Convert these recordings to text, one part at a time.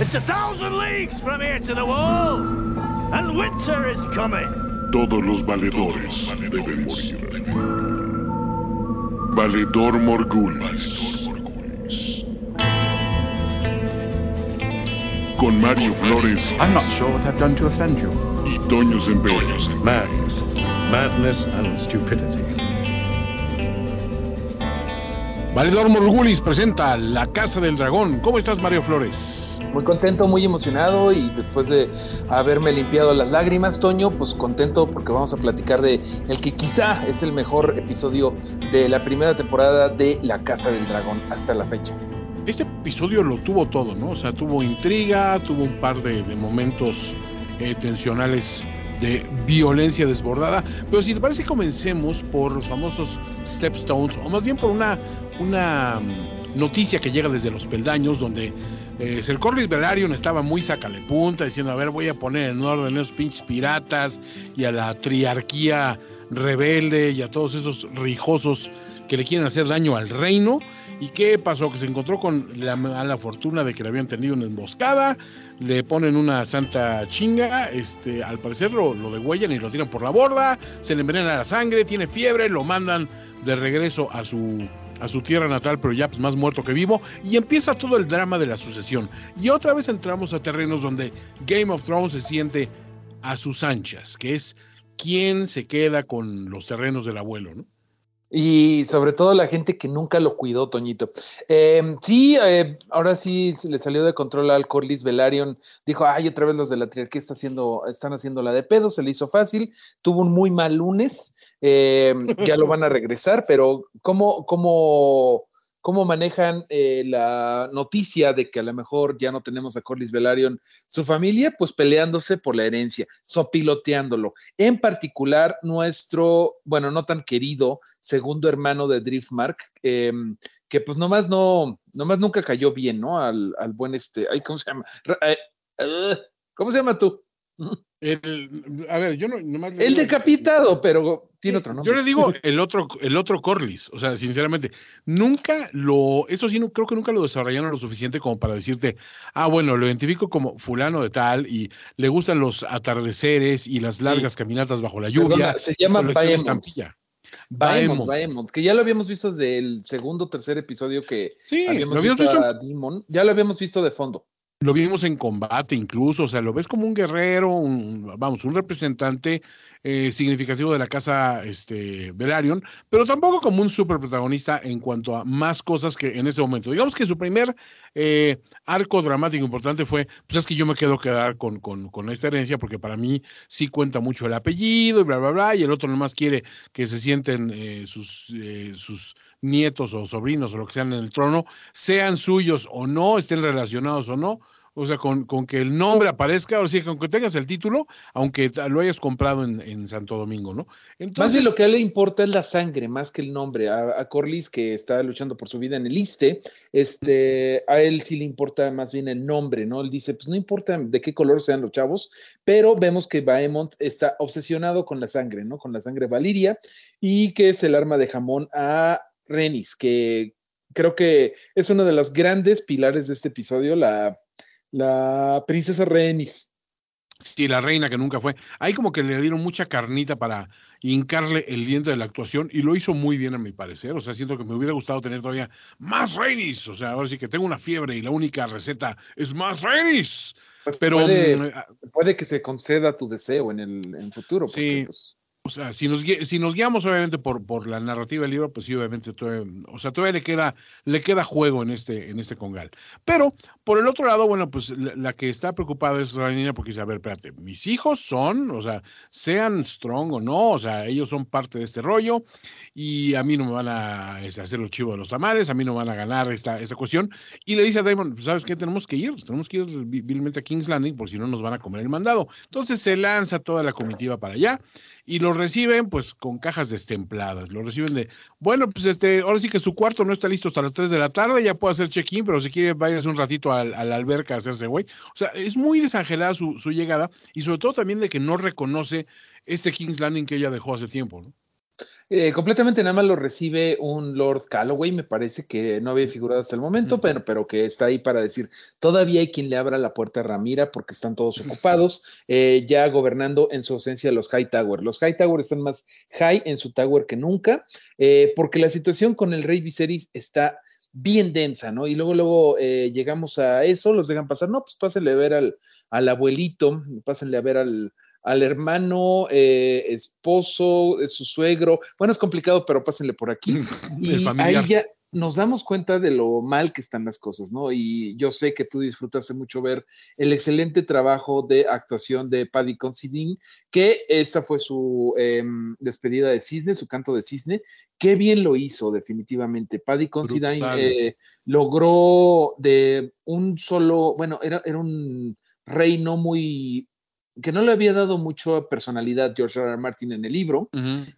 It's a thousand leagues from here to the wall, and winter is coming. Todos los valedores deben morir. Valedor Morgulis. Con Mario Flores I'm not sure what I've done to offend you. y Toño. Madness. Madness and stupidity. Valedor Morgulis presenta La Casa del Dragón. ¿Cómo estás, Mario Flores? Muy contento, muy emocionado y después de haberme limpiado las lágrimas, Toño, pues contento porque vamos a platicar de el que quizá es el mejor episodio de la primera temporada de La Casa del Dragón hasta la fecha. Este episodio lo tuvo todo, ¿no? O sea, tuvo intriga, tuvo un par de, momentos eh, tensionales de violencia desbordada. Pero si te parece, comencemos por los famosos Stepstones, o más bien por una, una mm, noticia que llega desde los peldaños, donde eh, Sir Corlys estaba muy sacale punta, diciendo, a ver, voy a poner en orden a esos pinches piratas y a la triarquía rebelde y a todos esos rijosos que le quieren hacer daño al reino. ¿Y qué pasó? Que se encontró con la mala fortuna de que le habían tenido una emboscada, le ponen una santa chinga, este, al parecer lo, lo degüellan y lo tiran por la borda, se le envenena la sangre, tiene fiebre, lo mandan de regreso a su, a su tierra natal, pero ya pues, más muerto que vivo, y empieza todo el drama de la sucesión. Y otra vez entramos a terrenos donde Game of Thrones se siente a sus anchas, que es quién se queda con los terrenos del abuelo, ¿no? Y sobre todo la gente que nunca lo cuidó, Toñito. Eh, sí, eh, ahora sí le salió de control al Corlys Velaryon. Dijo, ay, otra vez los de la triarquía está haciendo, están haciendo la de pedo, se le hizo fácil. Tuvo un muy mal lunes. Eh, ya lo van a regresar, pero ¿cómo, cómo, cómo manejan eh, la noticia de que a lo mejor ya no tenemos a Corlys Velaryon, su familia? Pues peleándose por la herencia, sopiloteándolo. En particular, nuestro, bueno, no tan querido segundo hermano de Driftmark, eh, que pues nomás no, nomás nunca cayó bien, ¿no? Al, al buen este, ay, ¿cómo se llama? Eh, ¿Cómo se llama tú? El, a ver, yo no, nomás El digo- decapitado, pero tiene otro nombre. Yo le digo el otro, el otro Corlys, o sea, sinceramente, nunca lo, eso sí, no, creo que nunca lo desarrollaron lo suficiente como para decirte, ah, bueno, lo identifico como fulano de tal y le gustan los atardeceres y las largas caminatas bajo la lluvia. Perdona, se llama Baemont. Baemont, que ya lo habíamos visto desde el segundo o tercer episodio que Sí, habíamos lo habíamos visto, visto, a Demon, ya lo habíamos visto de fondo. Lo vimos en combate incluso, o sea, lo ves como un guerrero, un, vamos, un representante eh, significativo de la casa este, Velaryon, pero tampoco como un super protagonista en cuanto a más cosas que en este momento. Digamos que su primer eh, arco dramático importante fue, pues es que yo me quedo quedar con, con, con esta herencia porque para mí sí cuenta mucho el apellido y bla, bla, bla, y el otro nomás quiere que se sienten eh, sus, eh, sus nietos o sobrinos o lo que sean en el trono, sean suyos o no, estén relacionados o no. O sea, con, con que el nombre aparezca, o sea, con que tengas el título, aunque lo hayas comprado en, en Santo Domingo, ¿no? Más Entonces, bien lo que a él le importa es la sangre, más que el nombre. A, a Corlys, que está luchando por su vida en el Iste, este, a él sí le importa más bien el nombre, ¿no? Él dice, pues no importa de qué color sean los chavos, pero vemos que Baemont está obsesionado con la sangre, ¿no? Con la sangre valiria, y que es el arma de jamón a Renis, que creo que es uno de los grandes pilares de este episodio, la, la princesa Renis. sí, la reina que nunca fue. Ahí como que le dieron mucha carnita para hincarle el diente de la actuación y lo hizo muy bien a mi parecer. O sea, siento que me hubiera gustado tener todavía más Rainis. O sea, ahora sí que tengo una fiebre y la única receta es más Rainis. Pues Pero puede, mm, puede que se conceda tu deseo en el en futuro. porque, Sí. pues, O sea, si nos, si nos guiamos obviamente por, por la narrativa del libro, pues sí, obviamente, todavía, o sea, todavía le queda, le queda juego en este, en este congal. Pero, por el otro lado, bueno, pues la, la que está preocupada es la niña porque dice, a ver, espérate, mis hijos son, o sea, sean strong o no, o sea, ellos son parte de este rollo y a mí no me van a este, hacer los chivos de los tamales, a mí no me van a ganar esta, esta cuestión. Y le dice a Damon, "Pues, ¿sabes qué? Tenemos que ir, tenemos que ir vi- vilmente a King's Landing, por si no nos van a comer el mandado. Entonces se lanza toda la comitiva para allá y lo reciben pues con cajas destempladas. Lo reciben de, bueno, pues este, ahora sí que su cuarto no está listo hasta las 3 de la tarde, ya puede hacer check-in, pero si quiere váyase un ratito a, la alberca a hacerse güey. O sea, es muy desangelada su, su llegada y sobre todo también de que no reconoce este King's Landing que ella dejó hace tiempo, ¿no? Eh, completamente nada más lo recibe un Lord Calloway, me parece que no había figurado hasta el momento, pero, pero que está ahí para decir, todavía hay quien le abra la puerta a Ramira porque están todos ocupados, eh, ya gobernando en su ausencia los High Tower. Los High Tower están más high en su tower que nunca, eh, porque la situación con el rey Viserys está bien densa, ¿no? Y luego, luego llegamos a eso, los dejan pasar, no, pues pásenle a ver al, al abuelito, pásenle a ver al, al hermano, eh, esposo, su suegro. Bueno, es complicado, pero pásenle por aquí. y ahí ya nos damos cuenta de lo mal que están las cosas, ¿no? Y yo sé que tú disfrutaste mucho ver el excelente trabajo de actuación de Paddy Considine, que esta fue su em, despedida de cisne, su canto de cisne. Qué bien lo hizo, definitivamente. Paddy Considine eh, logró de un solo, bueno, era, era un reino muy que no le había dado mucho personalidad George R. R. Martin en el libro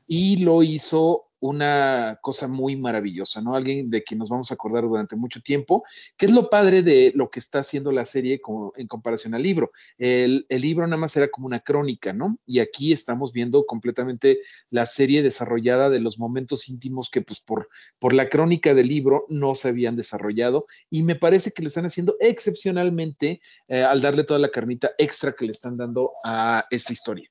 y lo hizo una cosa muy maravillosa, ¿no? Alguien de quien nos vamos a acordar durante mucho tiempo, que es lo padre de lo que está haciendo la serie en comparación al libro. El, libro nada más era como una crónica, ¿no? Y aquí estamos viendo completamente la serie desarrollada de los momentos íntimos que pues por, la crónica del libro no se habían desarrollado y me parece que lo están haciendo excepcionalmente eh, al darle toda la carnita extra que le están dando a esta historia.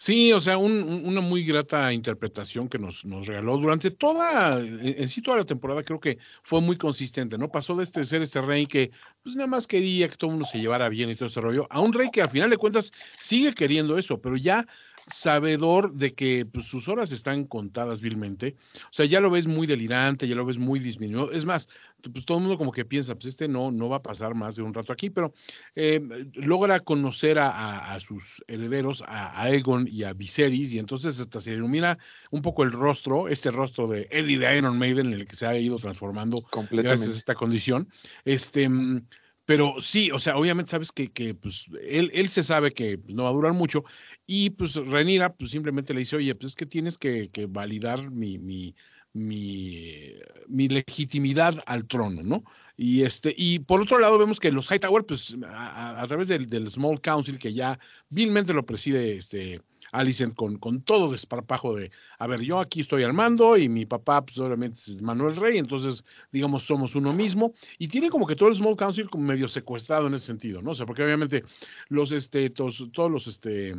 Sí, o sea, una muy grata interpretación que nos, nos regaló durante toda, en, sí toda la temporada, creo que fue muy consistente, ¿no? Pasó de este, ser este rey que pues nada más quería que todo el mundo se llevara bien y todo ese rollo, a un rey que a final de cuentas sigue queriendo eso, pero ya sabedor de que pues, sus horas están contadas vilmente. O sea, ya lo ves muy delirante, ya lo ves muy disminuido. Es más, pues todo el mundo como que piensa, pues este no, no va a pasar más de un rato aquí, pero eh, logra conocer a, sus herederos, a, Aegon y a Viserys, y entonces hasta se ilumina un poco el rostro, este rostro de Eddie de Iron Maiden, en el que se ha ido transformando gracias a esta condición. Este mm, pero sí, o sea, obviamente sabes que, que pues, él, él, se sabe que pues, no va a durar mucho y pues Renira pues simplemente le dice, oye, pues es que tienes que, validar mi, mi, mi, mi, legitimidad al trono, ¿no? Y, este, y por otro lado vemos que los Hightower, pues a, a través del, del, Small Council, que ya vilmente lo preside este, Alicent con, con todo desparpajo de, a ver, yo aquí estoy al mando y mi papá, pues obviamente es Manuel Rey, entonces, digamos, somos uno mismo. Y tiene como que todo el Small Council como medio secuestrado en ese sentido, ¿no? O sea, porque obviamente los, este, todos, todos los, este,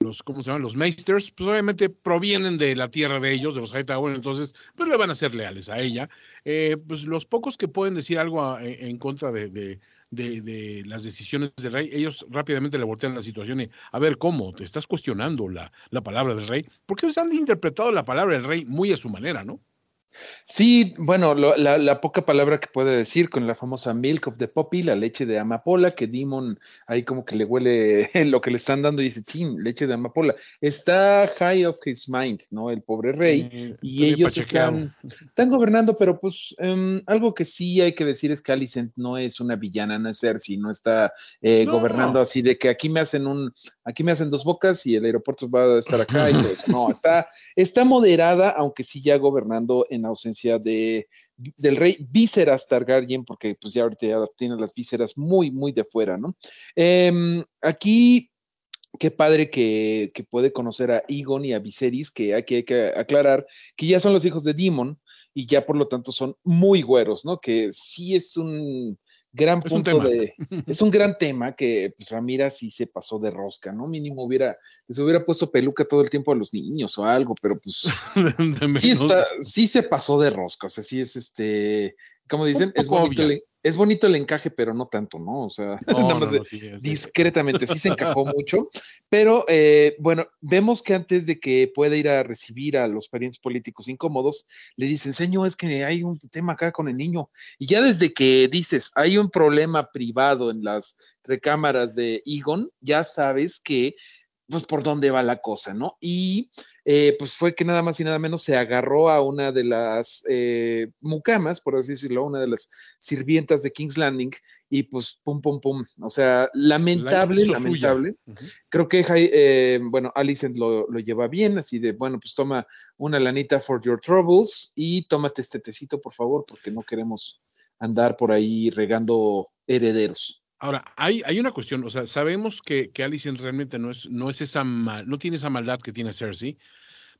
los, ¿cómo se llaman? Los Meisters, pues obviamente provienen de la tierra de ellos, de los Hightower, entonces, pues le van a ser leales a ella. Eh, pues los pocos que pueden decir algo en contra de, de, las decisiones del rey, ellos rápidamente le voltean la situación y, a ver, ¿cómo? ¿Te estás cuestionando la, la palabra del rey? Porque ellos han interpretado la palabra del rey muy a su manera, ¿no? Sí, bueno, la, poca palabra que puede decir con la famosa milk of the poppy, la leche de amapola, que Demon ahí como que le huele lo que le están dando y dice, chin, leche de amapola. Está high of his mind, ¿no? El pobre rey. y ellos están, están, gobernando, pero pues em, algo que sí hay que decir es que Alicent no es una villana, no es Cersei, no está eh, gobernando así de que aquí me hacen un, aquí me hacen dos bocas y el aeropuerto va a estar acá y todo eso. No, está, está moderada, aunque sí ya gobernando en ausencia de, del rey Víceras Targaryen, porque pues ya ahorita ya tiene las vísceras muy, muy de fuera, ¿no? Em, aquí qué padre que, que, puede conocer a Egon y a Viserys, que aquí hay que aclarar que ya son los hijos de Demon y ya por lo tanto son muy güeros, ¿no? Que sí es un gran punto de. Es un gran tema que pues, Ramira sí se pasó de rosca, ¿no? Mínimo hubiera, se hubiera puesto peluca todo el tiempo a los niños o algo, pero pues. sí, está, sí se pasó de rosca, o sea, sí es este. Como dicen, es bonito, es bonito el encaje, pero no tanto, ¿no? O sea, nada más discretamente, sí se encajó mucho, pero eh, bueno, vemos que antes de que pueda ir a recibir a los parientes políticos incómodos, le dicen, señor, es que hay un tema acá con el niño, y ya desde que dices, hay un problema privado en las recámaras de Egon, ya sabes que pues por dónde va la cosa, ¿no? Y eh, pues fue que nada más y nada menos se agarró a una de las eh, mucamas, por así decirlo, una de las sirvientas de King's Landing, y pues pum, pum, pum. O sea, lamentable, lamentable. Creo que, eh, bueno, Alicent lo, lo, lleva bien, así de, bueno, pues toma una lanita for your troubles y tómate este tecito, por favor, porque no queremos andar por ahí regando herederos. Ahora, hay, hay una cuestión, o sea, sabemos que, que Alicent realmente no es, no es esa mal, no tiene esa maldad que tiene Cersei,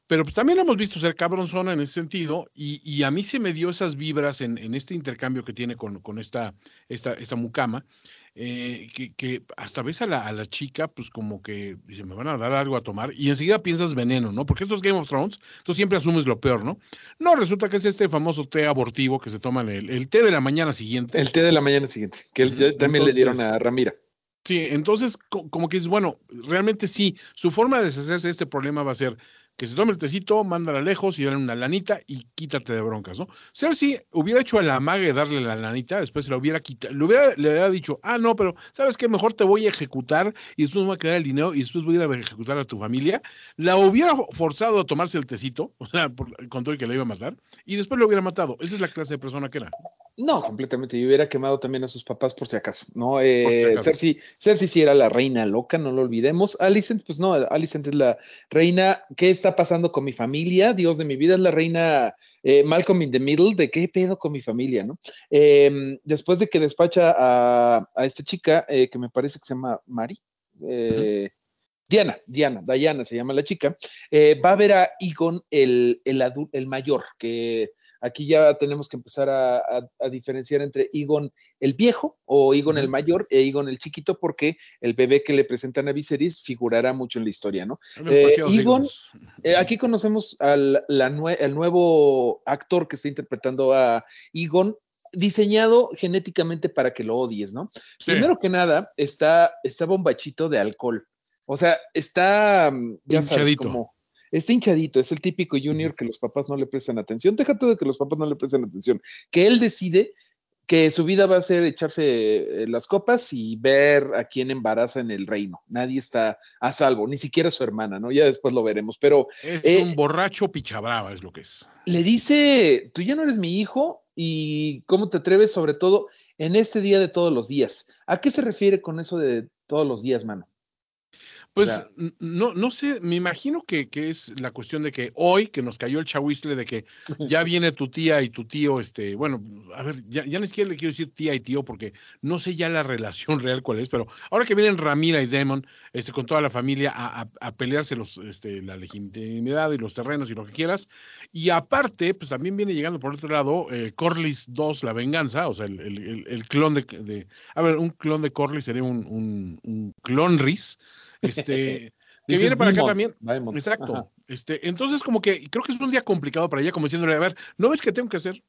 pero pues también la hemos visto ser cabronzona en ese sentido, y, y a mí se me dio esas vibras en, en este intercambio que tiene con, con esta, esta, esta mucama, eh, que, que, hasta ves a la, a la, chica, pues como que dice, me van a dar algo a tomar, y enseguida piensas veneno, ¿no? Porque esto es Game of Thrones, tú siempre asumes lo peor, ¿no? No, resulta que es este famoso té abortivo que se toman el, el té de la mañana siguiente. El té de la mañana siguiente, que también le dieron a Ramira. Sí, entonces como que es bueno, realmente sí, su forma de deshacerse de este problema va a ser que se tome el tecito, mándala lejos y dale una lanita y quítate de broncas, ¿no? Cersei hubiera hecho a la maga de darle la lanita, después se la hubiera quitado, le hubiera, dicho, ah, no, pero ¿sabes qué? Mejor te voy a ejecutar y después me va a quedar el dinero y después voy a ejecutar a tu familia. La hubiera forzado a tomarse el tecito, o sea, por, con todo el que la iba a matar, y después lo hubiera matado. Esa es la clase de persona que era. No, completamente. Y hubiera quemado también a sus papás por si acaso. No, eh, si. Cersei, Cersei sí era la reina loca, no lo olvidemos. Alicent, pues no, Alicent es la reina. ¿Qué está pasando con mi familia? Dios de mi vida es la reina eh, Malcolm in the Middle. ¿De qué pedo con mi familia, no? Eh, después de que despacha a, a esta chica, eh, que me parece que se llama Mari. Uh-huh. Diana, Diana, Diana se llama la chica, va a ver a Egon el, el, el mayor, que Aquí ya tenemos que empezar a, a, a diferenciar entre Egon el viejo o Egon uh -huh. el mayor e Egon el chiquito, porque el bebé que le presentan a Viserys figurará mucho en la historia, ¿no? Eh, Egon, eh, aquí conocemos al la nue el nuevo actor que está interpretando a Egon, diseñado genéticamente para que lo odies, ¿no? Sí. Primero que nada, está, está bombachito de alcohol. O sea, está, ya sabes, como, está hinchadito, es el típico junior que los papás no le prestan atención. Déjate de que los papás no le prestan atención, que él decide que su vida va a ser echarse las copas y ver a quién embaraza en el reino. Nadie está a salvo, ni siquiera su hermana, ¿no? Ya después lo veremos, pero... Es eh, un borracho pichabrava, es lo que es. Le dice, tú ya no eres mi hijo y cómo te atreves, sobre todo en este día de todos los días. ¿A qué se refiere con eso de todos los días, mano? Pues no, no sé, me imagino que, que, es la cuestión de que hoy que nos cayó el chahuistle de que ya viene tu tía y tu tío, este, bueno, a ver, ya, ya ni siquiera le quiero decir tía y tío porque no sé ya la relación real cuál es, pero ahora que vienen Ramira y Demon, este, con toda la familia a, a, a pelearse los, este, la legitimidad y los terrenos y lo que quieras, y aparte, pues también viene llegando por otro lado eh, Corlys 2, la venganza, o sea, el, el, el clon de, de, a ver, un clon de Corlys sería un, un, un clonris, este, que viene para acá también. Exacto. Ajá. Este, entonces, como que creo que es un día complicado para ella, como diciéndole, a ver, ¿no ves que tengo que hacer?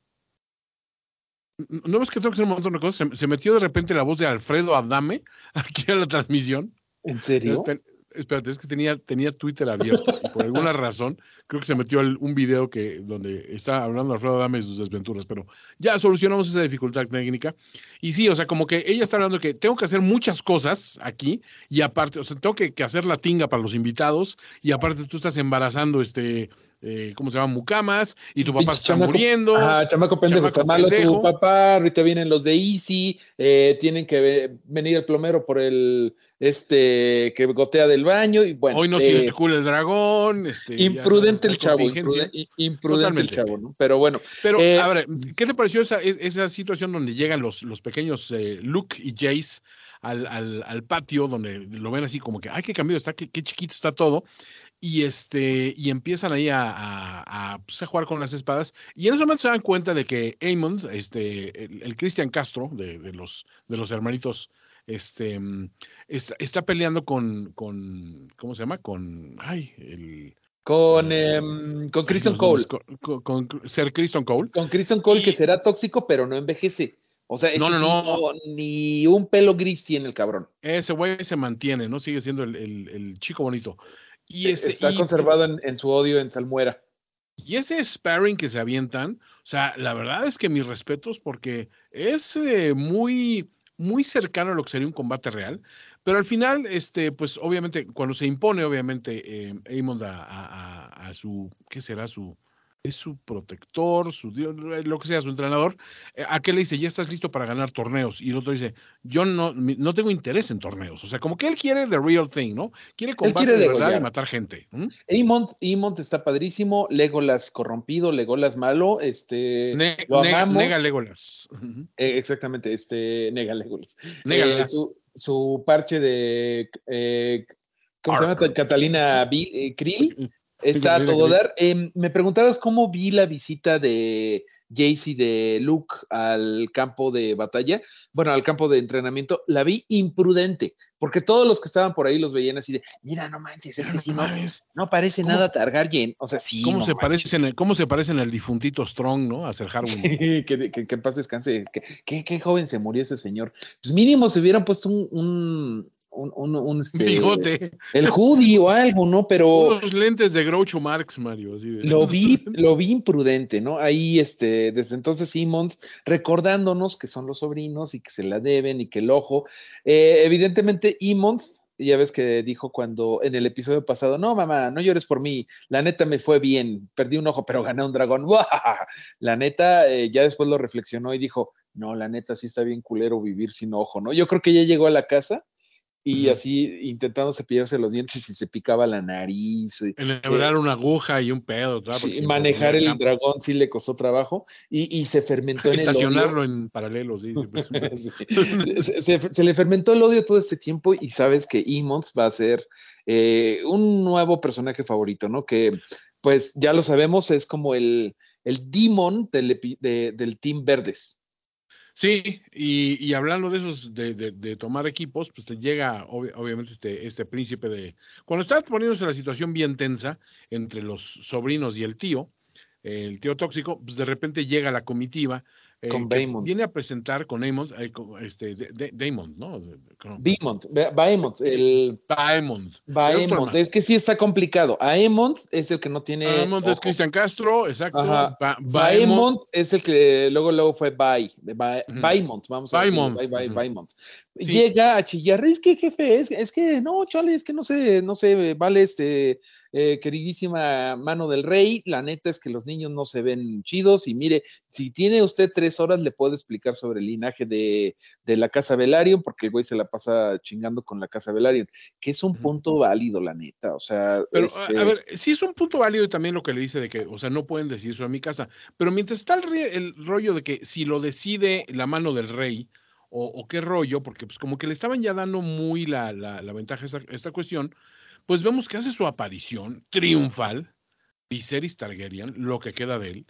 ¿No ves que tengo que hacer un montón de cosas? Se, se metió de repente la voz de Alfredo Adame aquí a la transmisión. ¿En serio? Este, espérate, es que tenía, tenía Twitter abierto y por alguna razón creo que se metió un video que, donde está hablando Alfredo Adame de sus desventuras, pero ya solucionamos esa dificultad técnica. Y sí, o sea, como que ella está hablando que tengo que hacer muchas cosas aquí y aparte, o sea, tengo que, que hacer la tinga para los invitados y aparte tú estás embarazando este eh, ¿cómo se llama? Mucamas, y tu papá se está chamaco, muriendo. Ah, chamaco pendejo, chamaco está malo pendejo. tu papá, ahorita vienen los de Easy, eh, tienen que venir el plomero por el, este, que gotea del baño, y bueno. Hoy no eh, circula el dragón. Este, imprudente el chavo, imprudente, imprudente el chavo, ¿no? Pero bueno. Pero, eh, a ver, ¿qué te pareció esa, esa situación donde llegan los, los pequeños eh, Luke y Jace al, al, al, patio, donde lo ven así como que, ay, qué cambiado está, qué, qué chiquito está todo y este y empiezan ahí a, a, a, pues a, jugar con las espadas y en ese momento se dan cuenta de que Aemond, este el, el Cristian Castro de, de, los de los hermanitos este está, está, peleando con con cómo se llama con ay el con, eh, con Christian Cole. Con, con, con, ser Christian Cole. Con Christian Cole, y, que será tóxico, pero no envejece. O sea, no, no, no. ni un pelo gris tiene el cabrón. Ese güey se mantiene, ¿no? Sigue siendo el, el, el chico bonito. Y ese, Está y, conservado en, en, su odio en Salmuera. Y ese sparring que se avientan, o sea, la verdad es que mis respetos porque es eh, muy, muy cercano a lo que sería un combate real, pero al final, este, pues obviamente, cuando se impone, obviamente, eh, a, a, a, su, ¿qué será? Su, es su protector, su dios, lo que sea, su entrenador, eh, a qué le dice, ya estás listo para ganar torneos. Y el otro dice, yo no, no tengo interés en torneos. O sea, como que él quiere the real thing, ¿no? Quiere combate quiere de verdad y matar gente. ¿Mm? Emont está padrísimo, Legolas corrompido, Legolas malo, este ne lo nega, nega Legolas. Eh, exactamente, este nega Legolas. Nega eh, su, su, parche de eh, ¿cómo se llama? Catalina B, Krill Está a todo dar. Me preguntabas cómo vi la visita de Jaycee de Luke al campo de batalla, bueno, al campo de entrenamiento, la vi imprudente, porque todos los que estaban por ahí los veían así de, mira, no manches, es que si no, no parece ¿Cómo nada se- Targaryen, o sea, sí. ¿Cómo, no se manches. parecen, ¿Cómo se parecen al difuntito Strong, no? A Ser Harwin. que, que, que en paz descanse. Qué joven se murió ese señor. Pues mínimo se hubieran puesto un, un, un, un- un, este, Bigote. el hoodie o algo, ¿no? Pero Unos lentes de Groucho Marx, Mario. Así de- lo vi, lo vi imprudente, ¿no? Ahí, este, desde entonces Simmons recordándonos que son los sobrinos y que se la deben y que el ojo. Eh, evidentemente, Immons, ya ves que dijo cuando en el episodio pasado, no, mamá, no llores por mí, la neta me fue bien, perdí un ojo, pero gané un dragón. La neta, eh, ya después lo reflexionó y dijo, no, la neta sí está bien culero vivir sin ojo, ¿no? Yo creo que ya llegó a la casa y así intentando cepillarse los dientes y se picaba la nariz. y- Enhebrar una aguja y un pedo. Sí, Porque se manejar el dragón sí le costó trabajo y, y se fermentó en el Estacionarlo odio. en paralelo, sí. sí, pues. Sí. se, se- se le fermentó el odio todo este tiempo y sabes que Emmons va a ser eh, un nuevo personaje favorito, ¿no? Que pues ya lo sabemos, es como el, el demon del, de- del Team Verdes. Sí, y, y hablando de esos, de, de- de tomar equipos, pues llega obvi- obviamente este, este príncipe de... Cuando está poniéndose la situación bien tensa entre los sobrinos y el tío, el tío tóxico, pues de repente llega la comitiva. Eh, Con. Viene a presentar con Aemon, eh, este, de, de- Daemon, ¿no? Con- Baemont, Ba- Baemont, el es que sí está complicado. Aemont es el que no tiene. Baemont es. Cristian Castro, exacto. Ba- es el que luego luego fue Bay, de Ba- Ujú. Baemont, vamos a Baemont, decir, Bay- Bay- ujú. Baemont. Sí. Llega a chillar, es que jefe, es, es que no, chale, es que no sé, no sé, vale, este, eh, queridísima mano del rey, la neta es que los niños no se ven chidos y mire, si tiene usted tres horas le puedo explicar sobre el linaje de, de la casa Velaryon, porque el güey se la pasa chingando con la casa Velaryon, que es un punto válido, la neta, o sea, Pero, este, a, a ver, sí es un punto válido y también lo que le dice de que, o sea, no pueden decir eso en mi casa. Pero mientras está el, el rollo de que si lo decide la mano del rey, o, o qué rollo, porque pues como que le estaban ya dando muy la, la, la ventaja a esta, esta cuestión, pues vemos que hace su aparición triunfal, Viserys Targaryen, lo que queda de él.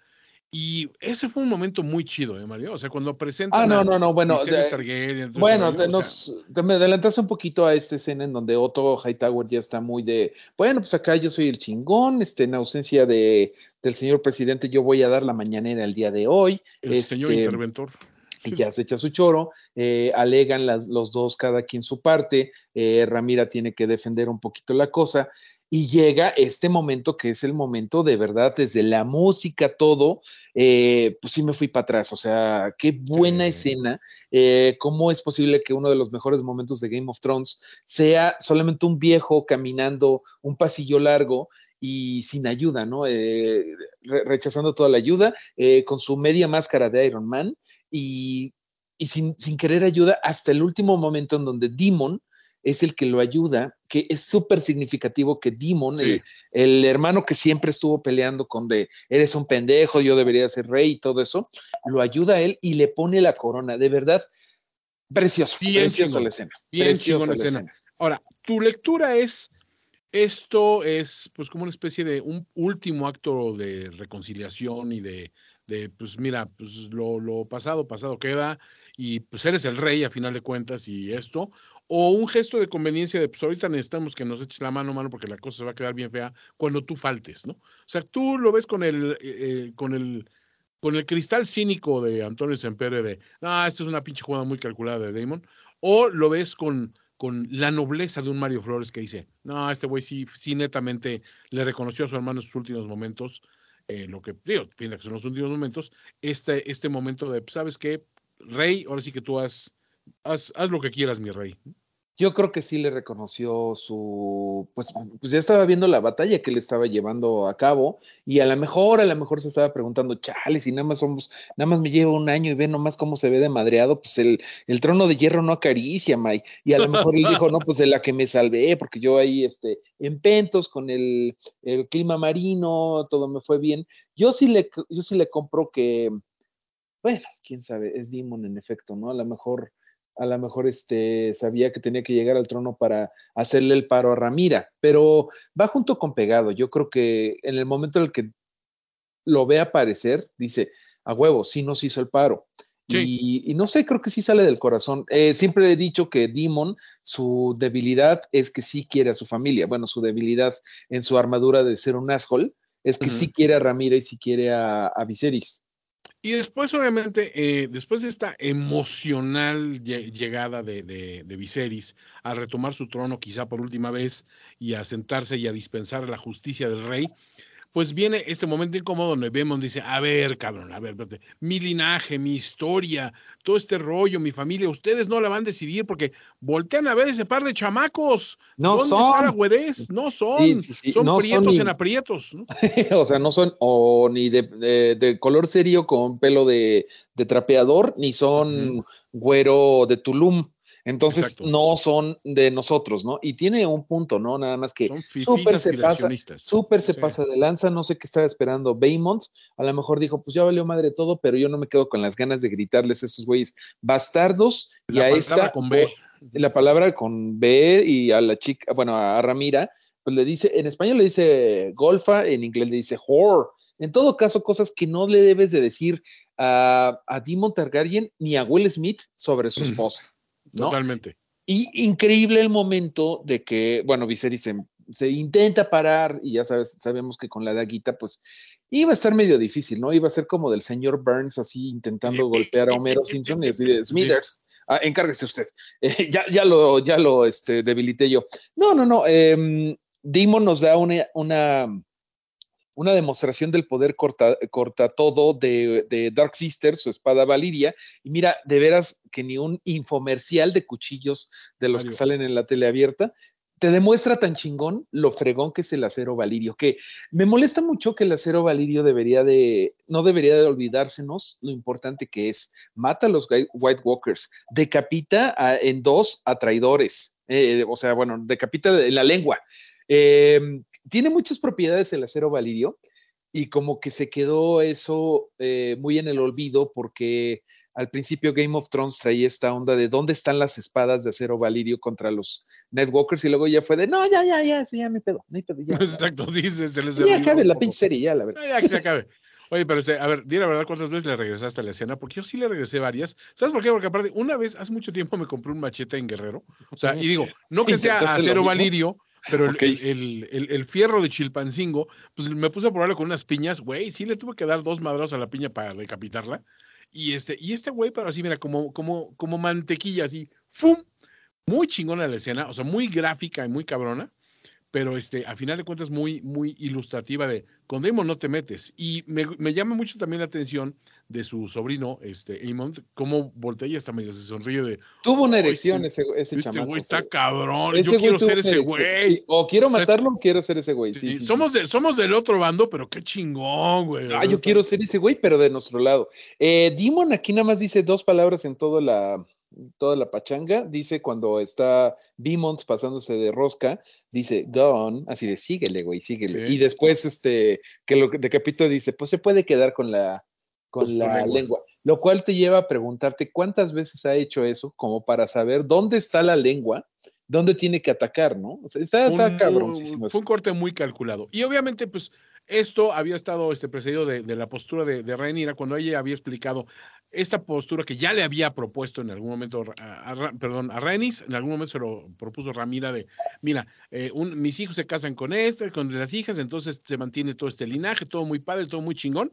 Y ese fue un momento muy chido, ¿eh, Mario? O sea, cuando presentan Ah, no, no, no, bueno, de- Targaryen, Bueno, te, nos, te me adelantaste un poquito a esta escena en donde Otto Hightower ya está muy de, bueno, pues acá yo soy el chingón, este, en ausencia de, del señor presidente, yo voy a dar la mañanera el día de hoy. el señor este, interventor. Y ya se echa su choro, eh, alegan las, los dos cada quien su parte, eh, Ramira tiene que defender un poquito la cosa, y llega este momento que es el momento de verdad, desde la música, todo, eh, pues sí me fui para atrás, o sea, qué buena Sí. escena, eh, cómo es posible que uno de los mejores momentos de Game of Thrones sea solamente un viejo caminando un pasillo largo y sin ayuda, ¿no? Eh, re- rechazando toda la ayuda, eh, con su media máscara de Iron Man y, y sin, sin querer ayuda hasta el último momento en donde Demon es el que lo ayuda, que es súper significativo que Demon, Sí. el, el hermano que siempre estuvo peleando con de, eres un pendejo, yo debería ser rey y todo eso, lo ayuda a él y le pone la corona, de verdad, precioso, Bien chingón, la escena. bien preciosa chingón la la escena. Ahora, tu lectura es, esto es pues como una especie de un último acto de reconciliación y de, de pues mira, pues lo, pasado, pasado queda y pues eres el rey a final de cuentas y esto, o un gesto de conveniencia de pues ahorita necesitamos que nos eches la mano, mano, porque la cosa se va a quedar bien fea cuando tú faltes, ¿no? O sea, tú lo ves con el, eh, eh, con el, con el cristal cínico de Antonio Sempere de, ah, esto es una pinche jugada muy calculada de Damon, o lo ves con, con la nobleza de un Mario Flores que dice, no, este güey sí, sí netamente le reconoció a su hermano en sus últimos momentos, eh, lo que, digo, piensa que son los últimos momentos, este, este momento de, ¿sabes qué? Rey, ahora sí que tú haz, haz, haz lo que quieras, mi rey. Yo creo que sí le reconoció su, pues, pues ya estaba viendo la batalla que le estaba llevando a cabo y a lo mejor, a lo mejor se estaba preguntando, chale, si nada más somos, nada más me lleva un año y ve nomás cómo se ve de madreado, pues el, el trono de hierro no acaricia, May. Y a lo mejor él dijo, no, pues de la que me salvé, porque yo ahí, este, en Pentos con el, el clima marino, todo me fue bien. Yo sí le, yo sí le compro que, bueno, quién sabe, es Demon en efecto, ¿no? A lo mejor a lo mejor este, sabía que tenía que llegar al trono para hacerle el paro a Ramira, pero va junto con pegado. Yo creo que en el momento en el que lo ve aparecer, dice, a huevo, sí nos hizo el paro. Y, no sé, creo que sí sale del corazón. Eh, siempre he dicho que Demon, su debilidad es que sí quiere a su familia. Bueno, su debilidad en su armadura de ser un asshole es que sí quiere a Ramira y sí quiere a, a Viserys. Y después, obviamente, eh, después de esta emocional llegada de, de, de, Viserys a retomar su trono quizá por última vez y a sentarse y a dispensar la justicia del rey, pues viene este momento incómodo donde vemos, dice, a ver, cabrón, a ver, espérate, mi linaje, mi historia, todo este rollo, mi familia, ustedes no la van a decidir porque voltean a ver ese par de chamacos. No ¿Dónde son. Está No son. Son prietos en aprietos. o sea, no son o ni de, color serio con pelo de, trapeador, ni son güero de Tulum. Entonces no son de nosotros, ¿no? Y tiene un punto, ¿no? Nada más que súper se pasa, súper se pasa de lanza, no sé qué estaba esperando Baymont, a lo mejor dijo, pues ya valió madre todo, pero yo no me quedo con las ganas de gritarles a estos güeyes bastardos y a esta con B. la palabra con B y a la chica, bueno, a Ramira, pues le dice, en español le dice golfa, en inglés le dice whore. En todo caso, cosas que no le debes de decir a, a Demon Targaryen ni a Will Smith sobre su esposa. Totalmente. Y increíble el momento de que, bueno, Viserys se, intenta parar y ya sabes, sabemos que con la daguita, pues iba a estar medio difícil, ¿no? Iba a ser como del señor Burns así intentando golpear a Homero Simpson y así de Smithers, ah, encárguese usted, eh, ya, ya lo, ya lo este, debilité yo. No, no, no, eh, Demon nos da una, una una demostración del poder corta, corta todo de, de, Dark Sister, su espada Valiria. Y mira, de veras que ni un infomercial de cuchillos de los que salen en la tele abierta te demuestra tan chingón lo fregón que es el acero valirio, que me molesta mucho que el acero valirio debería de, no debería de olvidársenos lo importante que es. Mata a los White Walkers, decapita en dos a traidores, eh, o sea, bueno, decapita en la lengua. Eh, tiene muchas propiedades el acero valirio y como que se quedó eso eh, muy en el olvido porque al principio Game of Thrones traía esta onda de dónde están las espadas de acero valirio contra los Netwalkers y luego ya fue de no, ya, ya, ya, ya me pedo, me pedo, ya. Exacto, sí, se, les Ya acabe la pinche serie, ya, la verdad. Ya, que se acabe. Oye, pero este, a ver, di la verdad, ¿cuántas veces le regresaste a la escena? Porque yo sí le regresé varias. ¿Sabes por qué? Porque aparte, una vez, hace mucho tiempo me compré un machete en Guerrero. O sea, y digo, no que sea acero valirio, pero el, el, el, fierro de Chilpancingo, pues me puse a probarlo con unas piñas, güey, sí le tuve que dar dos madrazos a la piña para decapitarla. Y este, y este güey, pero así, mira, como, como, como mantequilla, así, ¡fum! Muy chingona la escena, o sea, muy gráfica y muy cabrona pero este, a final de cuentas muy, muy ilustrativa de con Damon no te metes. Y me, me llama mucho también la atención de su sobrino, este, Amon, cómo voltea y hasta medio se sonríe de... Tuvo una erección ese, ese este güey está cabrón, yo quiero ser ese güey. O quiero matarlo o, quiero ser ese güey. Sí, somos, De, somos del otro bando, pero qué chingón, güey. Ah, yo quiero ser ese güey, pero de nuestro lado. Eh, Demon aquí nada más dice dos palabras en toda la toda la pachanga, dice cuando está Beaumont pasándose de rosca, dice gone, así de síguele, güey, síguele. Y después, este, que lo de Capito dice, pues se puede quedar con la, con pues, la lengua. lo cual te lleva a preguntarte cuántas veces ha hecho eso, como para saber dónde está la lengua, dónde tiene que atacar, ¿no? O sea, está, está cabroncísimo. Fue un corte muy calculado. Y obviamente, pues, esto había estado este, precedido de, de la postura de, de cuando ella había explicado esta postura que ya le había propuesto en algún momento, a, perdón, a Renis, en algún momento se lo propuso Ramira de, mira, eh, mis hijos se casan con esta, con las hijas, entonces se mantiene todo este linaje, todo muy padre, todo muy chingón.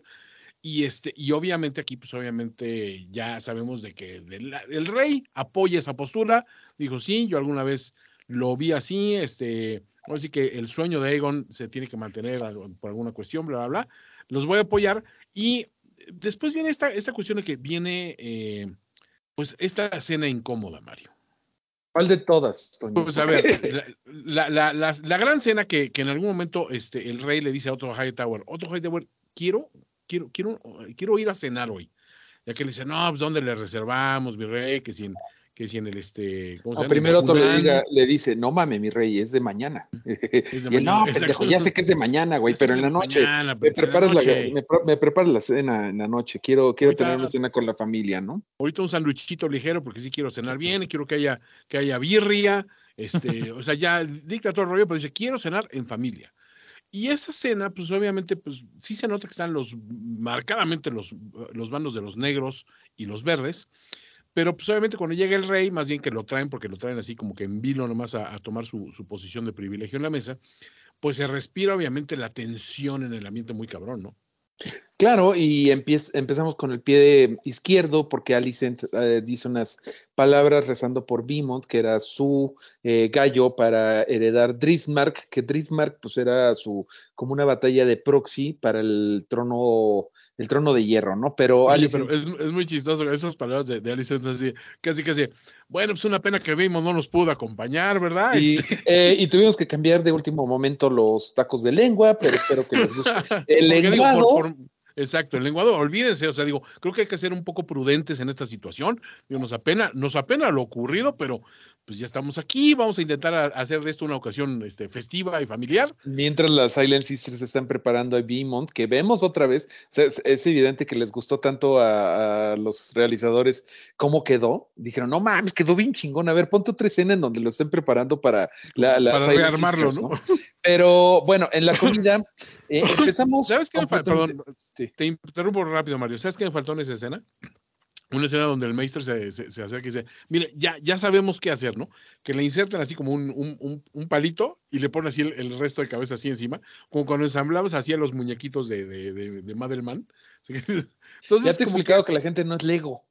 Y, este, y obviamente aquí, pues obviamente ya sabemos de que el rey apoya esa postura, dijo, sí, yo alguna vez lo vi así, este, así que el sueño de Aegon se tiene que mantener por alguna cuestión, bla, bla, bla, los voy a apoyar y después viene esta, esta cuestión de que viene, eh, pues, esta escena incómoda, Mario. ¿Cuál de todas, Pues a ver, la, la, la, la gran cena que, que, en algún momento este, el rey le dice a otro Hightower, otro Hightower, quiero, quiero, quiero, quiero ir a cenar hoy. Ya que le dice, no, pues ¿dónde le reservamos, mi rey? Que sin, que si en el este. ¿cómo se No, llama? primero Otto le, diga- le dice, no mames, mi rey, es de mañana. Es de Y él, mañana, no, pendejo, ya sé que es de mañana, güey, pero en la noche. mañana, Me pero es en la preparas, la, noche. me, preparas la cena en la noche. Quiero, quiero Ahorita- tener una cena con la familia, ¿no? ahorita un sándwichito ligero porque sí quiero cenar bien, quiero que haya, que haya birria, este, o sea, ya dicta todo el rollo, pero dice, quiero cenar en familia. Y esa cena, pues obviamente, pues sí se nota que están los, marcadamente los, los bandos de los negros y los verdes, pero pues obviamente cuando llega el rey, más bien que lo traen, porque lo traen así como que en vilo nomás a, a tomar su, su posición de privilegio en la mesa, pues se respira obviamente la tensión en el ambiente muy cabrón, ¿no? Claro, y empezamos con el pie izquierdo porque Alicent eh, dice unas palabras rezando por Beamont, que era su eh, gallo para heredar Driftmark, que Driftmark pues era su como una batalla de proxy para el trono el trono de hierro, ¿no? Pero Oye, Alicent pero es, es muy chistoso esas palabras de, de Alice así, casi casi, bueno, pues una pena que Vimos no nos pudo acompañar, ¿verdad? y, Este, eh, y tuvimos que cambiar de último momento los tacos de lengua, pero espero que les guste. El digo, lenguado, por- por- exacto, el lenguado, olvídense, o sea, digo, creo que hay que ser un poco prudentes en esta situación, digo, nos apena, nos apena lo ocurrido, pero pues ya estamos aquí, vamos a intentar a- hacer de esto una ocasión este, festiva y familiar. Mientras las Silent Sisters están preparando a Beamont, que vemos otra vez, o sea, es, es evidente que les gustó tanto a, a los realizadores cómo quedó. Dijeron, no mames, quedó bien chingón. A ver, ponte otra escena en donde lo estén preparando para la, la Para Silent rearmarlo, Sisters, ¿no? Pero bueno, en la comida eh, empezamos. ¿Sabes qué? me fa- completamente- Perdón, sí. te interrumpo rápido, Mario. ¿Sabes qué me faltó en esa escena? Una escena donde el Meister se, se, se acerca y dice, mire, ya, ya sabemos qué hacer, ¿no? Que le insertan así como un, un, un- palito y le ponen así el, el resto de cabeza así encima, como cuando ensamblabas así a los muñequitos de, de, de, de Madelman. Entonces, Ya te he explicado que la gente no es Lego.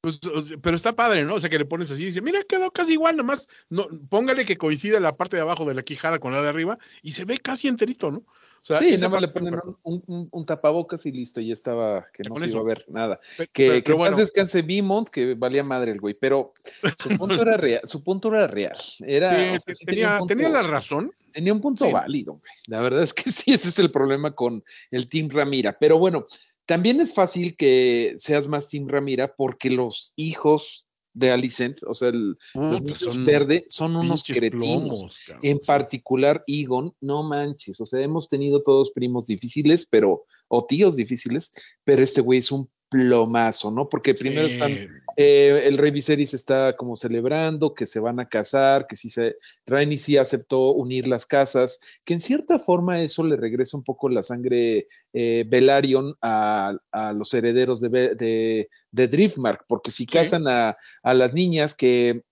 Pues, pero está padre, ¿no? O sea, que le pones así y dice, mira, quedó casi igual, nomás, no, póngale que coincide la parte de abajo de la quijada con la de arriba y se ve casi enterito, ¿no? O sea, Sí, nada más le ponen un, un- un tapabocas y listo, ya estaba, que no se iba a ver nada. Pe- Que, pero- que pero en paz bueno, descanse que valía madre el güey, pero su punto era real, su punto era real. Era, sí, o sea, sí tenía, tenía, un punto, tenía la razón. tenía un punto Sí. válido, güey. La verdad es que sí, ese es el problema con el Team Ramira. Pero bueno, también es fácil que seas más Team Ramira porque los hijos de Alicent, o sea, el- los Puta, niños verde, son unos cretinos. plomos. En particular, Egon, no manches, o sea, hemos tenido todos primos difíciles, pero, o tíos difíciles, pero este güey es un plomazo, ¿no? Porque primero Sí, están, eh, el rey Viserys está como celebrando que se van a casar, que sí se, Rhaenys sí aceptó unir las casas, que en cierta forma eso le regresa un poco la sangre eh, Velaryon a, a los herederos de, Ve- de, de Driftmark, porque si casan a, a las niñas que,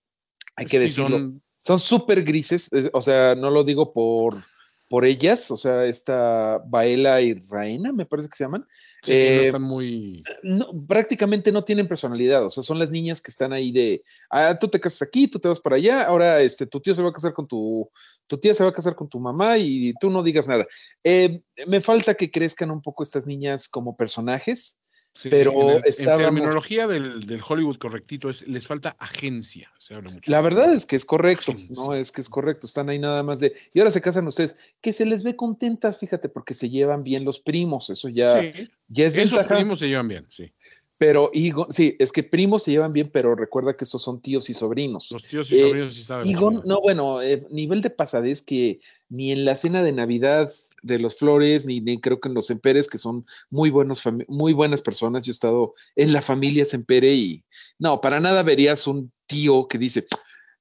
hay que decirlo, son- son súper grises, es- o sea, no lo digo por, por ellas, o sea, esta Baela y Raena, me parece que se llaman, sí, no eh, están muy. no, prácticamente no tienen personalidad, o sea, son las niñas que están ahí de, ah, tú te casas aquí, tú te vas para allá, ahora este, tu tío se va a casar con tu, tu tía se va a casar con tu mamá y tú no digas nada. Eh, me falta que crezcan un poco estas niñas como personajes, sí, pero en, el- en estábamos- terminología del, del Hollywood correctito, es, les falta agencia. Se habla mucho. La verdad es que es correcto, Agencia. no es que es correcto, están ahí nada más de, y ahora se casan ustedes, que se les ve contentas, fíjate, porque se llevan bien los primos, eso ya, Sí, ya es esos ventaja, primos se llevan bien, sí. Pero Egon, sí, es que primos se llevan bien, pero recuerda que esos son tíos y sobrinos. Los tíos y Eh, sobrinos sí saben. Egon, no, bueno, eh, nivel de pasadez que ni en la cena de Navidad de los Flores, ni, ni creo que en los Semperes, que son muy buenos, muy buenas personas. Yo he estado en la familia Sempere y no, para nada verías un tío que dice,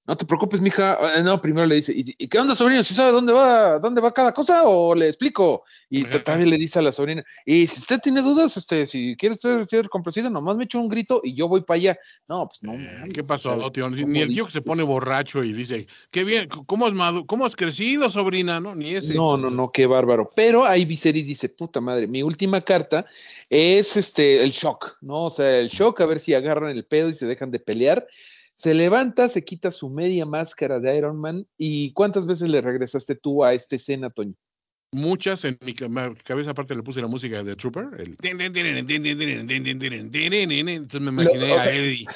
no te preocupes, mija. Eh, No, primero le dice, ¿y, qué onda, sobrino? ¿Sí sabe dónde va, dónde va cada cosa o le explico? Y también le dice a la sobrina, y si usted tiene dudas, este, si quiere usted ser complacido, nomás me echa un grito y yo voy para allá. No, pues no. Eh, ¿Qué pasó, tío? Ni ¿cómo ni el tío que se pone borracho y dice, qué bien, ¿cómo has, cómo has crecido, sobrina? No, ni ese. No, no, no, qué bárbaro. Pero ahí Viserys dice, puta madre, mi última carta es este el shock, ¿no? O sea, el shock, a ver si agarran el pedo y se dejan de pelear. Se levanta, se quita su media máscara de Iron Man. ¿Y cuántas veces le regresaste tú a esta escena, Toño? Muchas en mi cabeza, aparte le puse la música de Trooper. Entonces me imaginé a Eddie.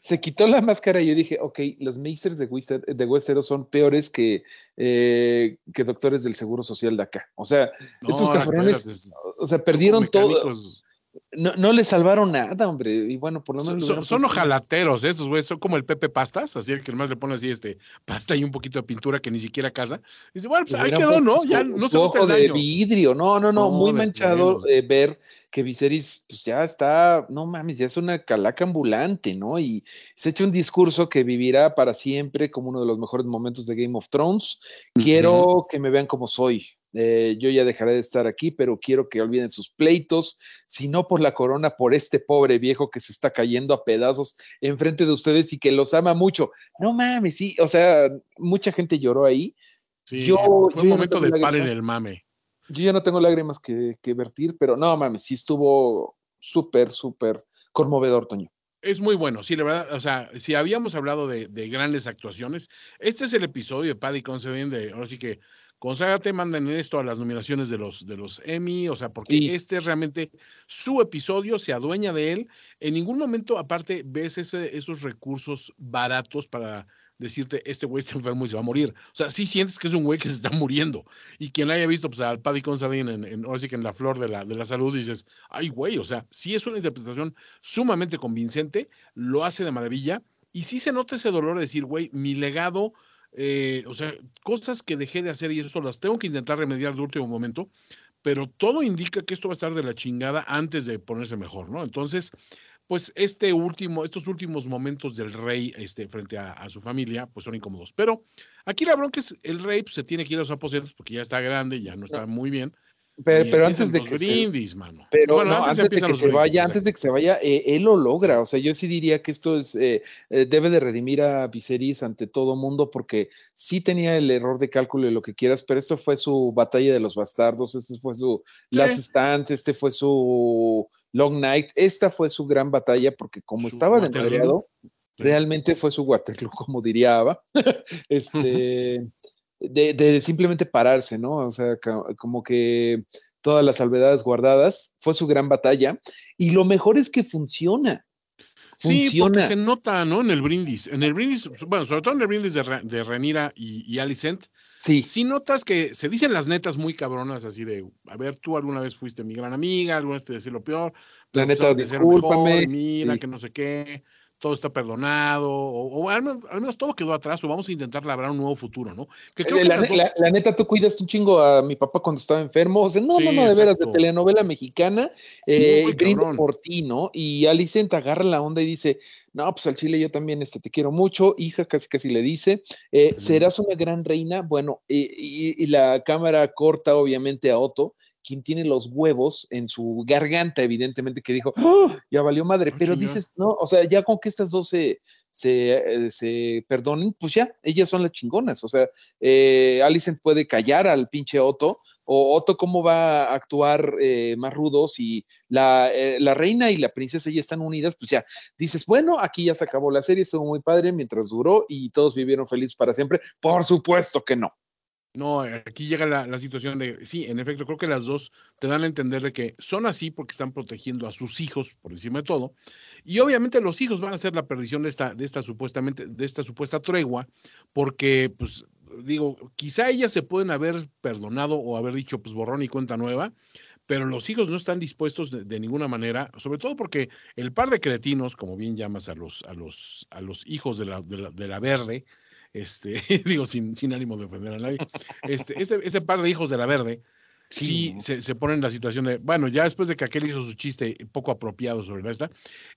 se quitó la máscara y yo dije, ok, los Masters de, Wizard, de Westeros son peores que, que doctores del Seguro Social de acá. O sea, estos cabrones, o sea, perdieron todo no, no le salvaron nada, hombre. Y bueno, por lo menos. Son, son ojalateros, ¿eh? estos güeyes, son como el Pepe Pastas, así que más le pone así este pasta y un poquito de pintura que ni siquiera casa. Y dice, bueno, pues ahí quedó, ¿no? Ya no se ojo de vidrio, no, no, no, muy manchado de ver que Viserys, pues ya está, no mames, ya es una calaca ambulante, ¿no? Y se echa un discurso que vivirá para siempre como uno de los mejores momentos de Game of Thrones. Quiero que me vean como soy, eh, yo ya dejaré de estar aquí, pero quiero que olviden sus pleitos, si no por la corona, por este pobre viejo que se está cayendo a pedazos enfrente de ustedes y que los ama mucho. No mames, sí, o sea, mucha gente lloró ahí. yo, fue un momento de par en el mame. Yo ya no tengo lágrimas que, vertir, pero no mames, sí estuvo súper, súper conmovedor, Toño. Es muy bueno, sí, la verdad, o sea, si habíamos hablado de, grandes actuaciones, este es el episodio de Paddy Considine de, ahora sí que Conságrate, manden esto a las nominaciones de los, de los Emmy, o sea, porque este es realmente su episodio, se adueña de él. En ningún momento, aparte, ves ese, esos recursos baratos para decirte, este güey está enfermo y se va a morir. O sea, sí sientes que es un güey que se está muriendo. Y quien haya visto pues, al Paddy Considine en, en, ahora sí que en la flor de la, de la salud, dices, ay, güey, o sea, sí es una interpretación sumamente convincente, lo hace de maravilla. Y sí se nota ese dolor de decir, güey, mi legado eh, o sea, cosas que dejé de hacer y esto las tengo que intentar remediar de último momento, pero todo indica que esto va a estar de la chingada antes de ponerse mejor, ¿no? Entonces, pues este último, estos últimos momentos del rey este, frente a, su familia, pues son incómodos. Pero aquí la bronca es, el rey pues, se tiene que ir a sus aposentos porque ya está grande, ya no está muy bien. Pero, antes de que se, mano. Pero antes, de que se vaya, antes de que se vaya, él lo logra. O sea, yo sí diría que esto es eh, eh, debe de redimir a Viserys ante todo mundo, porque sí tenía el error de cálculo y lo que quieras, pero esto fue su batalla de los bastardos, este fue su Last Stand, este fue su Long Night, esta fue su gran batalla, porque como estaba desmadreado, realmente fue su Waterloo, como diría Ava. este de, simplemente pararse, ¿no? O sea, como que todas las salvedades guardadas, fue su gran batalla, y lo mejor es que funciona. Sí, porque se nota, ¿no? En el brindis. En el brindis, bueno, sobre todo en el brindis de, de Renira y, y, Alicent, sí. sí notas que se dicen las netas muy cabronas, así de, a ver, tú alguna vez fuiste mi gran amiga, alguna vez te decía lo peor. La neta, discúlpame. mira, que no sé qué todo está perdonado, o, al, menos, todo quedó atrás, o vamos a intentar labrar un nuevo futuro, ¿no? Que la, neta, tú cuidas un chingo a mi papá cuando estaba enfermo, o sea, no, no, no, de veras, de telenovela mexicana, eh, brindo por ti, ¿no? Y Alicent agarra la onda y dice, no, pues al chile yo también este, te quiero mucho, hija, casi casi le dice, eh, serás una gran reina, bueno, y, y, la cámara corta obviamente a Otto, quien tiene los huevos en su garganta, evidentemente, que dijo, ¡Ah! ya valió madre, pero dices, no, o sea, ya con que estas dos se, se, eh, perdonen, pues ya, ellas son las chingonas, o sea, eh, Alicent puede callar al pinche Otto, o Otto cómo va a actuar eh, más rudo si la, la, reina y la princesa ya están unidas, pues ya, dices, bueno, aquí ya se acabó la serie, estuvo muy padre mientras duró y todos vivieron felices para siempre, por supuesto que no. No, aquí llega la, situación de, sí, en efecto, creo que las dos te dan a entender de que son así porque están protegiendo a sus hijos por encima de todo. Y obviamente los hijos van a ser la perdición de esta, de esta supuestamente, de esta supuesta tregua, porque, pues, digo, quizá ellas se pueden haber perdonado o haber dicho, pues, borrón y cuenta nueva, pero los hijos no están dispuestos de, ninguna manera, sobre todo porque el par de cretinos, como bien llamas a los, a los, a los hijos de la, de la, de la verde, este, digo, sin, sin ánimo de ofender a nadie, este, este, este par de hijos de la verde, sí, se, se pone en la situación de, bueno, ya después de que aquel hizo su chiste poco apropiado sobre esta,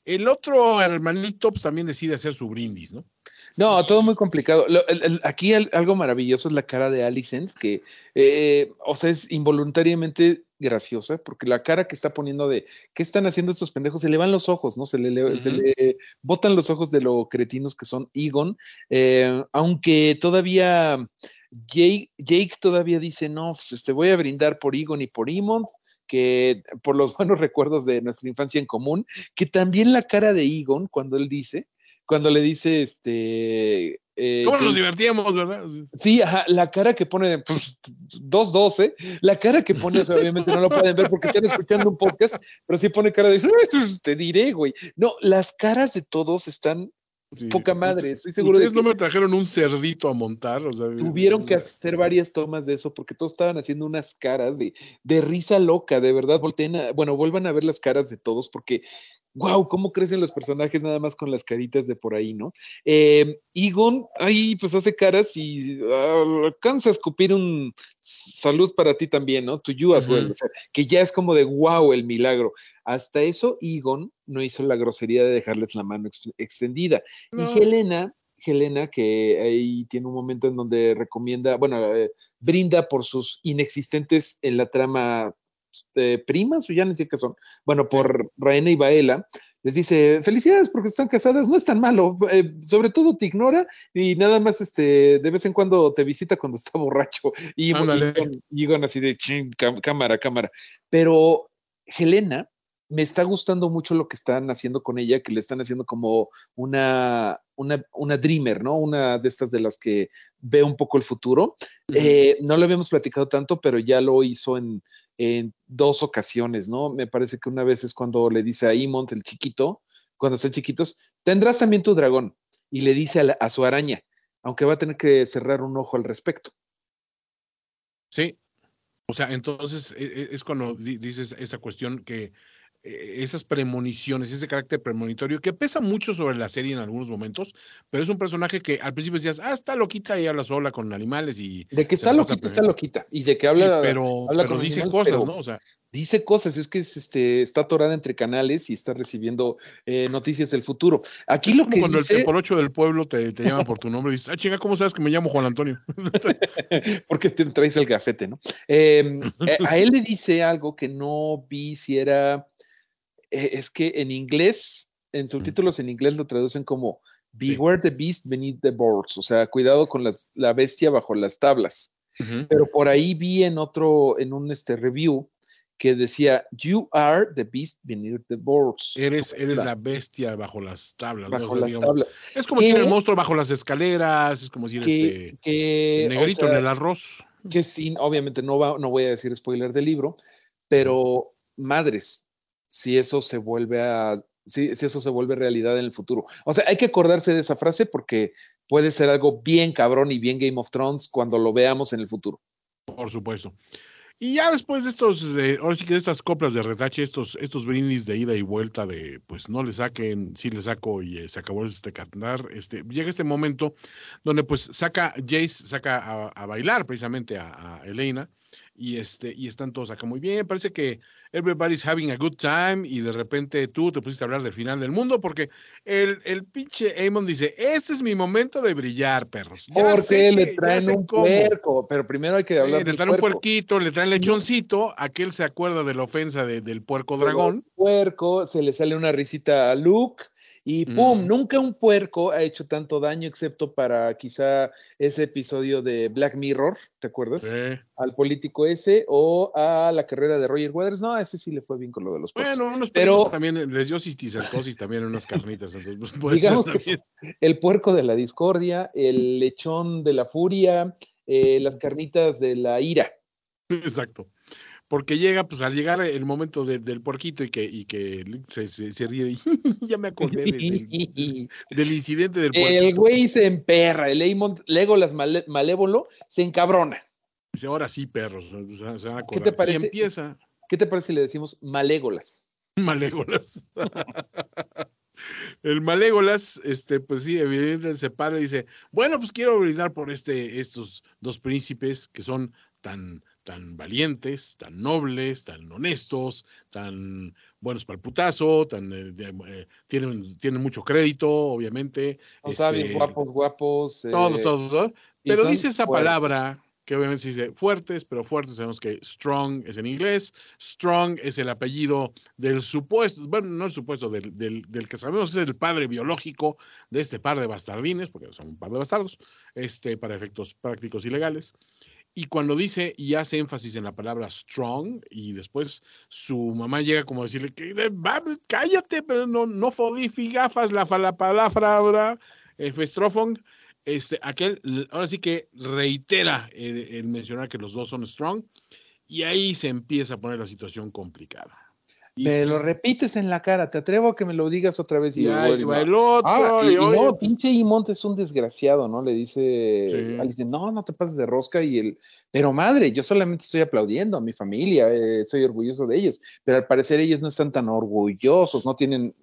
el otro hermanito pues, también decide hacer su brindis, ¿no? No, todo muy complicado. aquí algo maravilloso es la cara de Alicent, que, eh, o sea, es involuntariamente graciosa, porque la cara que está poniendo de qué están haciendo estos pendejos, se le van los ojos, ¿no? Se le, se le botan los ojos de lo cretinos que son Egon, eh, aunque todavía Jake, Jake, todavía dice, no, pues, este, voy a brindar por Egon y por Emond, que por los buenos recuerdos de nuestra infancia en común, que también la cara de Egon, cuando él dice, cuando le dice, este... Eh, ¿Cómo nos divertíamos, verdad? Sí, ajá, la cara que pone, pues, 2-12, la cara que pone, obviamente no lo pueden ver porque están escuchando un podcast, pero sí pone cara de, te diré, güey. No, las caras de todos están Sí. poca madre. Estoy seguro de Ustedes que no me trajeron un cerdito a montar, o sea, tuvieron o que hacer varias tomas de eso porque todos estaban haciendo unas caras de, de risa loca, de verdad. Volteen a- bueno, vuelvan a ver las caras de todos porque, wow, cómo crecen los personajes nada más con las caritas de por ahí, ¿no? Eh, Egon, ahí pues hace caras y ah, alcanza a escupir un salud para ti también, ¿no? To you as well. O sea, que ya es como de wow el milagro. Hasta eso, Egon no hizo la grosería de dejarles la mano ex- extendida. No. Y Helena, Helena, que ahí tiene un momento en donde recomienda, bueno, eh, brinda por sus inexistentes en la trama eh, primas, o ya no sé qué son, bueno, por Raena y Baela, les dice, felicidades porque están casadas, no es tan malo, eh, sobre todo te ignora y nada más este, de vez en cuando te visita cuando está borracho. Y Egon así de, "Chin, cam- cámara, cámara. Pero Helena, me está gustando mucho lo que están haciendo con ella, que le están haciendo como una, una, una dreamer, ¿no? Una de estas de las que ve un poco el futuro. Eh, no lo habíamos platicado tanto, pero ya lo hizo en, en dos ocasiones, ¿no? Me parece que una vez es cuando le dice a Imont, el chiquito, cuando están chiquitos, tendrás también tu dragón. Y le dice a, su araña, aunque va a tener que cerrar un ojo al respecto. Sí. O sea, entonces e- e- es cuando di- dices esa cuestión que esas premoniciones, ese carácter premonitorio que pesa mucho sobre la serie en algunos momentos, pero es un personaje que al principio decías, ah, está loquita y habla sola con animales y De que está loquita, está loquita. Y de que Sí, habla, pero, habla pero con dice animales, cosas, pero- ¿no? O sea, dice cosas, es que es, este, está atorada entre canales y está recibiendo eh, noticias del futuro. Aquí es lo como que cuando dice, el por ocho del pueblo te, te llama por tu nombre y dices, ah, chinga, ¿cómo sabes que me llamo Juan Antonio? porque te traes el gafete, ¿no? Eh, eh, a él le dice algo que no vi si era, eh, es que en inglés, en subtítulos en inglés lo traducen como Beware the beast beneath the boards, o sea, cuidado con las, la bestia bajo las tablas. Pero por ahí vi en otro, en un este, review que decía, You are the beast beneath the boards. Eres, eres La- la bestia bajo las tablas. ¿no? O bajo sea, las digamos, tablas. Es como si era el monstruo bajo las escaleras, es como si era Que, este que, el o negrito sea, en el arroz. que sí, obviamente no, va, no voy a decir spoiler del libro, pero madres, si eso se vuelve a, si, si eso se vuelve realidad en el futuro. O sea, hay que acordarse de esa frase porque puede ser algo bien cabrón y bien Game of Thrones cuando lo veamos en el futuro. Por supuesto. Y ya después de estos, eh, ahora sí que de estas coplas de retache, estos, estos brindis de ida y vuelta de, pues no le saquen, sí le saco y eh, se acabó este cantar, este, llega este momento donde pues saca, Jace saca a, a bailar precisamente a, a Elena y este, y están todos acá muy bien, parece que everybody's having a good time y de repente tú te pusiste a hablar del final del mundo porque el, el pinche Amon dice, este es mi momento de brillar, perros. Ya Porque le que- traen un cómo". puerco, pero primero hay que hablar Sí, le traen un puerquito, le traen lechoncito, aquel se acuerda de la ofensa de- del puerco dragón. puerco, se le sale una risita a Luke y ¡pum! Mm. Nunca un puerco ha hecho tanto daño excepto para quizá ese episodio de Black Mirror, ¿te acuerdas? Sí. Al político ese o a la carrera de Roger Waters. No, ese sí le fue bien con lo de los puercos. Bueno, unos Pero- también les dio cisticercosis también en unas carnitas. Entonces, pues, Digamos que también. el puerco de la discordia, el lechón de la furia, eh, las carnitas de la ira. Exacto. Porque llega, pues al llegar el momento de- del puerquito y que, y que se, se, se ríe, y ya me acordé de- del, del incidente del El puerquito. güey se emperra, el Aemon, Legolas male- malévolo, se encabrona. Dice, ahora sí, perros, se, se van a ¿Qué te parece? Y empieza ¿Qué te parece si le decimos malégolas? Malégolas. El Malégolas, este, pues sí, evidentemente se para y dice, bueno, pues quiero brindar por este, estos dos príncipes que son tan, tan valientes, tan nobles, tan honestos, tan buenos para el putazo, tan, eh, eh, tienen, tienen mucho crédito, obviamente. O este, guapos, guapos. Todo, eh, todo, todo. y Pero dice esa fuertes. palabra que obviamente se dice fuertes, pero fuertes sabemos que strong es en inglés. Strong es el apellido del supuesto, bueno, no el supuesto, del, del, del que sabemos es el padre biológico de este par de bastardines, porque son un par de bastardos, este, para efectos prácticos y legales. Y cuando dice y hace énfasis en la palabra strong, y después su mamá llega como a decirle que "Eh, va, cállate, pero no, no fodifigafas la, la palabra festrofong", este, aquel ahora sí que reitera el mencionar que los dos son strong, y ahí se empieza a poner la situación complicada. Me lo repites en la cara, te atrevo a que me lo digas otra vez. Y, Y, ahí el va güey, el otro. Ah, y, y y no, pinche Imont es un desgraciado, ¿no? Le dice, Sí. Alice, no, no te pases de rosca y el, pero madre, yo solamente estoy aplaudiendo a mi familia, eh, soy orgulloso de ellos, pero al parecer ellos no están tan orgullosos, no tienen,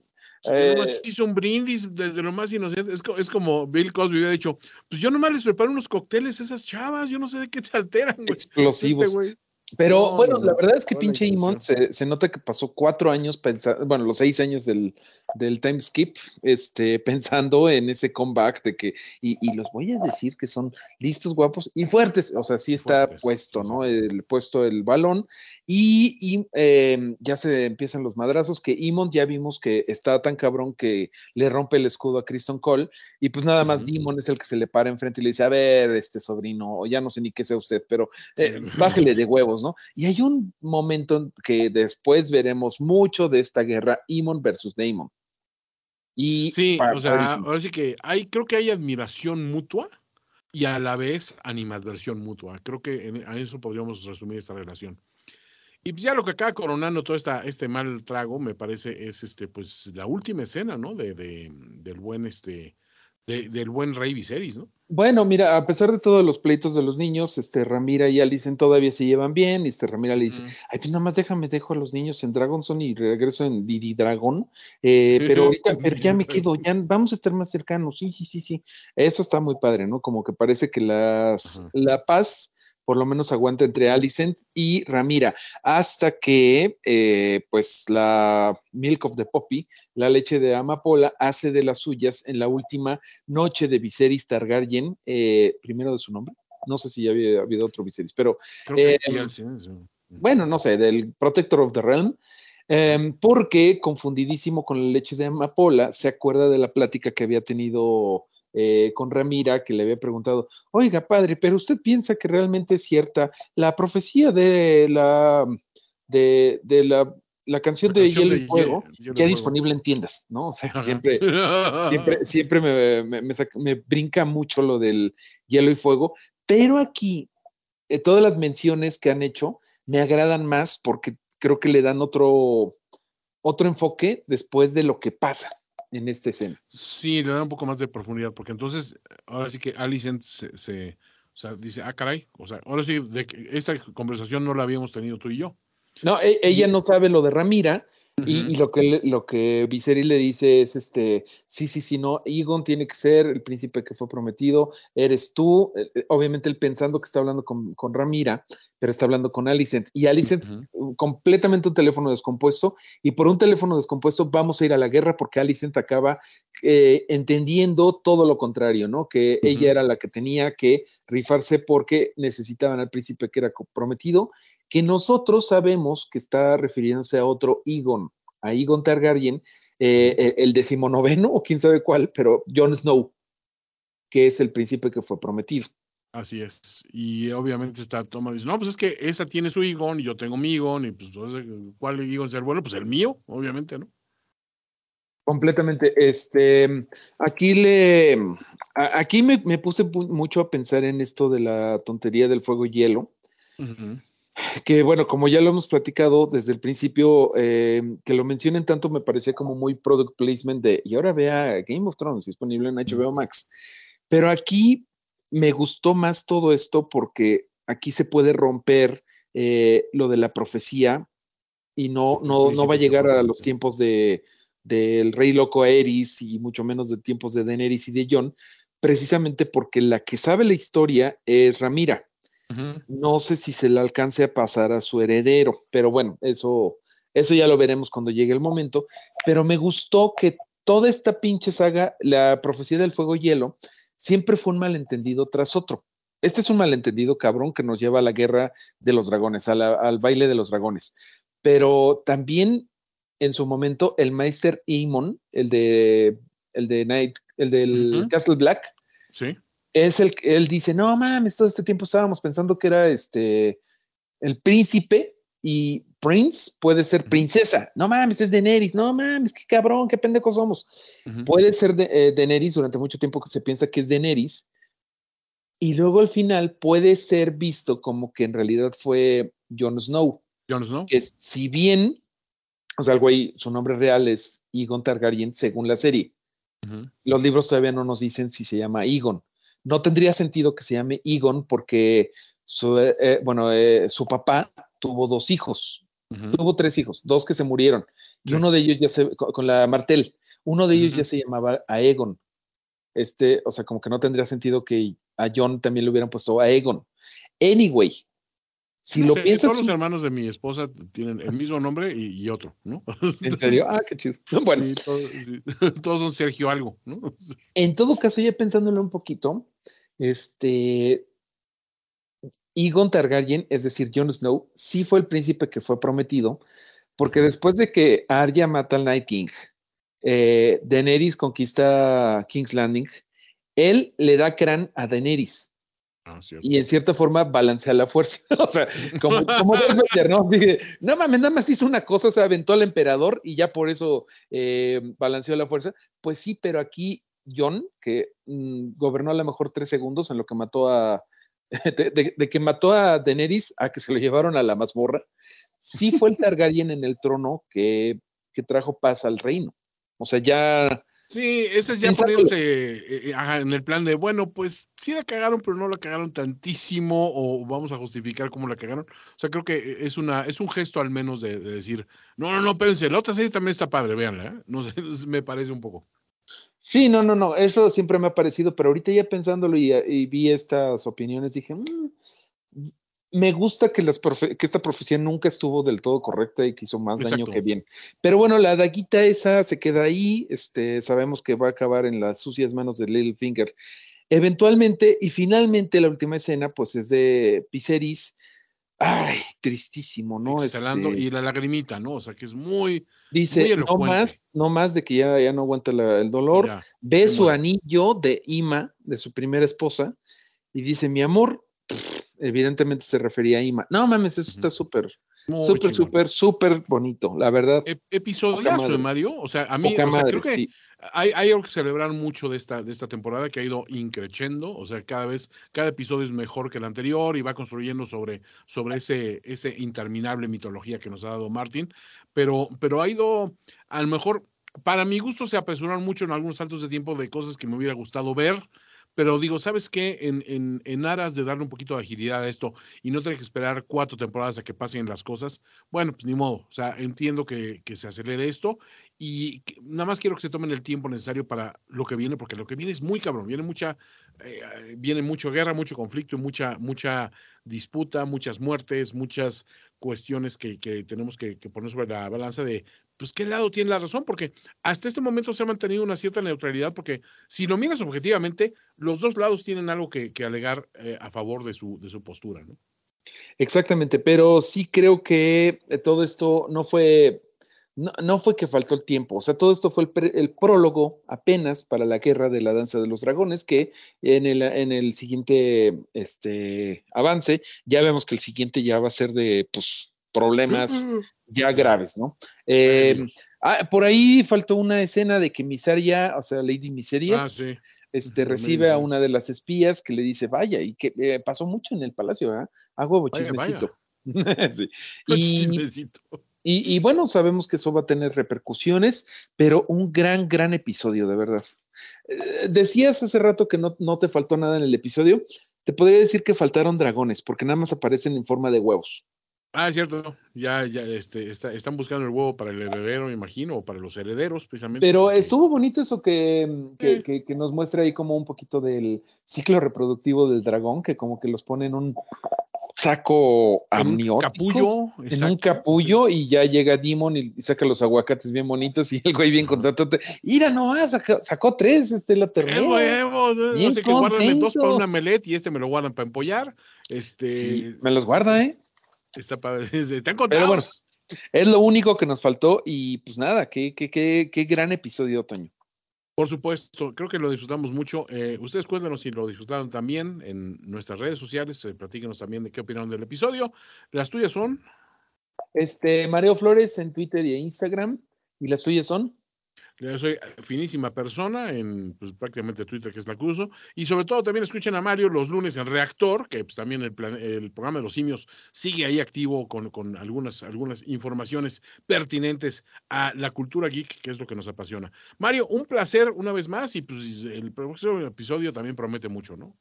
eh, nomás hizo un brindis desde lo más inocente. Es, es como Bill Cosby hubiera dicho: Pues yo nomás les preparo unos cócteles a esas chavas. Yo no sé de qué se alteran, güey. explosivos. Este güey. Pero No, bueno, no, la verdad es que pinche Imont se, se nota que pasó cuatro años pensando, bueno, los seis años del, del time skip, este, pensando en ese comeback de que, y, y los voy a decir que son listos, guapos y fuertes, o sea, sí está Fuertes, puesto, sí, ¿no? El puesto el balón y, y, eh, ya se empiezan los madrazos que Imont ya vimos que está tan cabrón que le rompe el escudo a Kristen Cole y pues nada más Ujú. Demon es el que se le para enfrente y le dice, a ver, este sobrino, o ya no sé ni qué sea usted, pero eh, Sí. bájele de huevos, ¿no? Y hay un momento en que después veremos mucho de esta guerra Imon versus Damon. Y Sí, o sea, ahora sí que hay, creo que hay admiración mutua y a la vez animadversión mutua. Creo que en, a eso podríamos resumir esta relación. Y pues ya lo que acaba coronando todo esta, este mal trago, me parece, es este, pues, la última escena, ¿no? De, de- del buen este, de- del buen Rey Viserys, ¿no? Bueno, mira, a pesar de todos los pleitos de los niños, este Ramira y Alicent todavía se llevan bien, y este Ramira le dice, ay, pues nada más déjame, dejo a los niños en Dragonson y regreso en Didi Dragon, eh, pero ahorita, pero ya me quedo, ya vamos a estar más cercanos, sí, sí, sí, sí, eso está muy padre, ¿no? Como que parece que las, Ajá. la paz por lo menos aguanta entre Alicent y Ramira, hasta que, eh, pues, la Milk of the Poppy, la leche de amapola, hace de las suyas en la última noche de Viserys Targaryen, eh, primero de su nombre, no sé si ya había habido otro Viserys, pero Eh, bueno, no sé, del Protector of the Realm, em, porque confundidísimo con la leche de amapola, se acuerda de la plática que había tenido eh, con Ramira, que le había preguntado, oiga, padre, pero usted piensa que realmente es cierta la profecía de la de, de la, la canción La de Hielo de y Fuego, ya Fuego. disponible en tiendas, ¿no? O sea, Ajá. siempre, siempre, siempre me, me- me saca- me brinca mucho lo del hielo y fuego, pero aquí eh, todas las menciones que han hecho me agradan más porque creo que le dan otro, otro enfoque después de lo que pasa en esta escena. Sí, le da un poco más de profundidad, porque entonces, ahora sí que Alicent se, se- o sea, dice, ah, caray, o sea, ahora sí, de que esta conversación no la habíamos tenido tú y yo. No, e- ella Y- no sabe lo de Ramira y, lo que lo que Viserys le dice es este, sí, sí, sí, no, Egon tiene que ser el príncipe que fue prometido, eres tú, Eh, eh, obviamente él pensando que está hablando con, con Ramira, pero está hablando con Alicent y Alicent uh, completamente un teléfono descompuesto y por un teléfono descompuesto vamos a ir a la guerra porque Alicent acaba eh, entendiendo todo lo contrario, ¿no? Que ella era la que tenía que rifarse porque necesitaban al príncipe que era prometido, que nosotros sabemos que está refiriéndose a otro Egon, a Egon Targaryen, eh, el decimonoveno o quién sabe cuál, pero Jon Snow, que es el príncipe que fue prometido. Así es. Y obviamente está Toma dice, no, pues es que esa tiene su Egon y yo tengo mi Egon, y pues, ¿cuál Egon ser bueno? Pues el mío, obviamente, ¿no? Completamente. Este, aquí le, aquí me, me puse pu- mucho a pensar en esto de la tontería del fuego y hielo, que bueno, como ya lo hemos platicado desde el principio, eh, que lo mencionen tanto me parecía como muy product placement de, y ahora vea Game of Thrones disponible en HBO Max. Pero aquí me gustó más todo esto porque aquí se puede romper eh, lo de la profecía y no, no, no va a llegar a los tiempos de del rey loco Aerys y mucho menos de tiempos de Daenerys y de Jon, precisamente porque la que sabe la historia es Ramira. No sé si se le alcance a pasar a su heredero, pero bueno, eso, eso ya lo veremos cuando llegue el momento. Pero me gustó que toda esta pinche saga, la profecía del fuego y hielo, siempre fue un malentendido tras otro. Este es un malentendido cabrón que nos lleva a la guerra de los dragones, a la- al baile de los dragones. Pero también en su momento el Meister Aemon, el de el de Night, el del. Castle Black, Sí. es el que él dice, no mames, todo este tiempo estábamos pensando que era este el príncipe y Prince puede ser princesa. No mames, es Daenerys. No mames, qué cabrón, qué pendejos somos. Ujú. Puede ser de, eh, Daenerys durante mucho tiempo que se piensa que es Daenerys y luego al final puede ser visto como que en realidad fue Jon Snow, Jon Snow. que si bien O sea, el güey, su nombre real es Egon Targaryen según la serie. Ujú. Los libros todavía no nos dicen si se llama Egon. No tendría sentido que se llame Egon porque su, eh, eh, bueno, eh, su papá tuvo dos hijos, tuvo tres hijos, dos que se murieron. Y Sí. uno de ellos ya se, con, con la Martel, uno de ellos ya se llamaba Aegon. Este, o sea, como que no tendría sentido que a John también le hubieran puesto Aegon. Anyway, si No lo sé, piensas, Todos los hermanos de mi esposa tienen el mismo nombre y, y otro, ¿no? en serio, ah, qué chido. Bueno, Sí, todos, sí. Todos son Sergio algo, ¿no? En todo caso, ya pensándolo un poquito, este Egon Targaryen, es decir, Jon Snow, sí fue el príncipe que fue prometido, porque después de que Arya mata al Night King, eh, Daenerys conquista King's Landing, él le da crán a Daenerys Ah, y en cierta forma balancea la fuerza. o sea, como, como Vader, ¿no? Dije, no mames, nada más hizo una cosa, se aventó al emperador y ya por eso eh, balanceó la fuerza. Pues sí, pero aquí John, que mm, gobernó a lo mejor tres segundos en lo que mató a. De, de- de que mató a Daenerys a que se lo llevaron a la mazmorra, sí fue el Targaryen en el trono que, que trajo paz al reino. O sea, ya Sí, ese es ya Pensándolo. poniéndose eh, eh, ajá, en el plan de, bueno, pues sí la cagaron, pero no la cagaron tantísimo, o vamos a justificar cómo la cagaron. O sea, creo que es una, es un gesto al menos de, de decir, no, no, no, espérense, la otra serie también está padre, véanla, ¿eh? No sé, me parece un poco. Sí, no, no, no, eso siempre me ha parecido, pero ahorita ya pensándolo y, y vi estas opiniones, dije, "Mm, me gusta que, las profe- que esta profecía nunca estuvo del todo correcta y que hizo más daño que bien. Pero bueno, la daguita esa se queda ahí, este, sabemos que va a acabar en las sucias manos de Littlefinger. Eventualmente, y finalmente la última escena, pues es de Viserys. Ay, tristísimo, ¿no? Exhalando Este, y la lagrimita, ¿no? O sea, que es muy, dice, muy no más, no más de que ya, ya no aguanta la- el dolor, ya, ve su anillo de Ima, de su primera esposa, y dice, mi amor, evidentemente se refería a Ima. No mames, eso está súper, súper, súper, súper bonito, la verdad. Episodiazo, madre. Mario. O sea, a mí, o sea, madre, creo que sí. hay, hay algo que celebrar mucho de esta, de esta temporada que ha ido increciendo. O sea, cada vez, cada episodio es mejor que el anterior y va construyendo sobre, sobre ese, ese interminable mitología que nos ha dado Martin. Pero, pero ha ido, a lo mejor, para mi gusto, se apresuraron mucho en algunos saltos de tiempo de cosas que me hubiera gustado ver. Pero digo, ¿sabes qué? En, en, en aras de darle un poquito de agilidad a esto y no tener que esperar cuatro temporadas a que pasen las cosas, bueno, pues ni modo. O sea, entiendo que, que se acelere esto y nada más quiero que se tomen el tiempo necesario para lo que viene, porque lo que viene es muy cabrón. Viene mucha, eh, viene mucho guerra, mucho conflicto, mucha, mucha disputa, muchas muertes, muchas cuestiones que, que tenemos que poner sobre la balanza de, pues, ¿qué lado tiene la razón? Porque hasta este momento se ha mantenido una cierta neutralidad, porque si lo miras objetivamente, los dos lados tienen algo que, alegar eh, a favor de su, de su postura, ¿no? Exactamente, pero sí creo que eh, todo esto no fue, no, no fue que faltó el tiempo, o sea, todo esto fue el, el prólogo apenas para la guerra de la danza de los dragones, que en el, en el siguiente este, avance ya vemos que el siguiente ya va a ser de pues, problemas ya graves, ¿no? Eh, ah, por ahí faltó una escena de que Misaria, o sea, Lady Miserias, Ah, sí. este, recibe a una de las espías que le dice, vaya, y que eh, pasó mucho en el palacio, ¿verdad? A huevo, Vaya, chismecito. Sí. Y, chismecito. y- y bueno, sabemos que eso va a tener repercusiones, pero un gran, gran episodio, de verdad. Eh, decías hace rato que no, no te faltó nada en el episodio. Te podría decir que faltaron dragones, porque nada más aparecen en forma de huevos. Ah, es cierto. Ya, ya, este, está- están buscando el huevo para el heredero, me imagino, o para los herederos, precisamente. Pero estuvo bonito eso que, que, Sí. que- que nos muestra ahí como un poquito del ciclo reproductivo del dragón, que como que los pone en un saco en un amniótico. capullo. en un capullo y ya llega Demon y saca los aguacates bien bonitos y el güey bien contento. Mira nomás, sacó, sacó tres, este la ¡Qué tercera. huevos! eh, No sé que guardan dos para una melet y este me lo guardan para empollar. Este, Sí, me los guarda, ¿eh? Está padre. Están Pero contados. bueno. Es lo único que nos faltó y pues nada, qué, qué, qué, qué gran episodio, Otoño. Por supuesto, creo que lo disfrutamos mucho. Eh, ustedes cuéntanos si lo disfrutaron también en nuestras redes sociales. eh, platíquenos también de qué opinaron del episodio. Las tuyas son. Este, Mareo Flores en Twitter y en Instagram. ¿Y las tuyas son? Yo soy finísima persona en pues, prácticamente Twitter, que es la que. Y sobre todo también escuchen a Mario los lunes en Reactor, que pues, también el, plan- el programa de los simios sigue ahí activo con, con algunas, algunas informaciones pertinentes a la cultura geek, que es lo que nos apasiona. Mario, un placer una vez más y pues el próximo episodio también promete mucho, ¿no?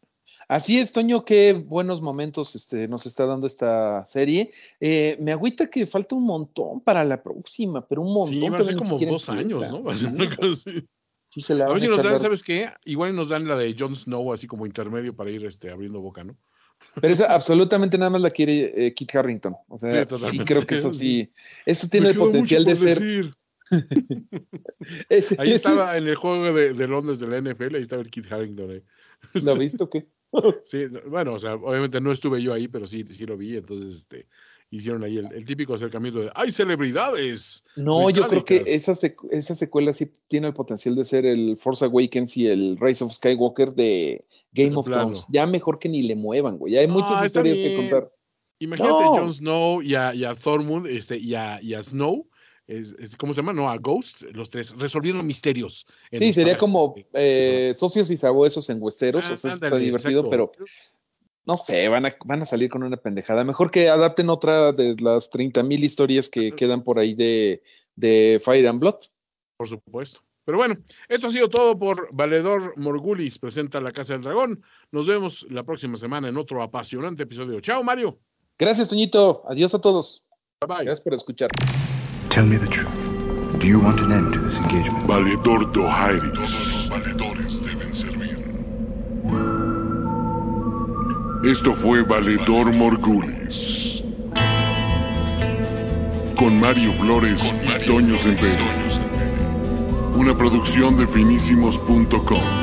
Así es, Toño, qué buenos momentos este, nos está dando esta serie. Eh, me agüita que falta un montón para la próxima, pero un montón. Sí, van a ser como dos años. ¿no? Va a ser Sí, una cosa así. sí se la A ver si nos dan. ¿sabes qué? Igual nos dan la de Jon Snow así como intermedio para ir este, abriendo boca, ¿no? Pero esa absolutamente nada más la quiere eh, Kit Harrington. O sea, Sí, creo que eso sí. Eso tiene el potencial de ser. decir. ese- Ahí ese- estaba en el juego de, de Londres de la NFL, ahí estaba el Kit Harrington. ahí. ¿Lo has visto qué? Sí, no, bueno, o sea, obviamente no estuve yo ahí, pero sí, sí lo vi. Entonces, este, hicieron ahí el, el típico acercamiento de ¡Hay celebridades! No, yo creo que esa, secu- esa secuela sí tiene el potencial de ser el Force Awakens y el Rise of Skywalker de Game of plano. Thrones. Ya mejor que ni le muevan, güey. Ya hay muchas está historias que contar. Imagínate No. a Jon Snow y a, y a Thormund este, y, a, y a Snow. Es, es- ¿Cómo se llama? No, a Ghost, los tres, resolviendo misterios. Sí, sería como eh, socios y sabuesos en Westeros. Ah, o sea, está ándale, divertido, exacto. pero no sé, van a, van a salir con una pendejada. Mejor que adapten otra de las 30 mil historias que quedan por ahí de, de Fire and Blood. Por supuesto. Pero bueno, esto ha sido todo por Valedor Morgulis, presenta La Casa del Dragón. Nos vemos la próxima semana en otro apasionante episodio. Chao, Mario. Gracias, Toñito. Adiós a todos. Bye bye. Gracias por escuchar. Tell me the truth. Do you want an end to this engagement? Valedor Todos Dohairis. los valedores deben servir. Esto fue Valedor Morgulis. Con Mario Flores y Toño Sempere. Una producción de finísimos.com.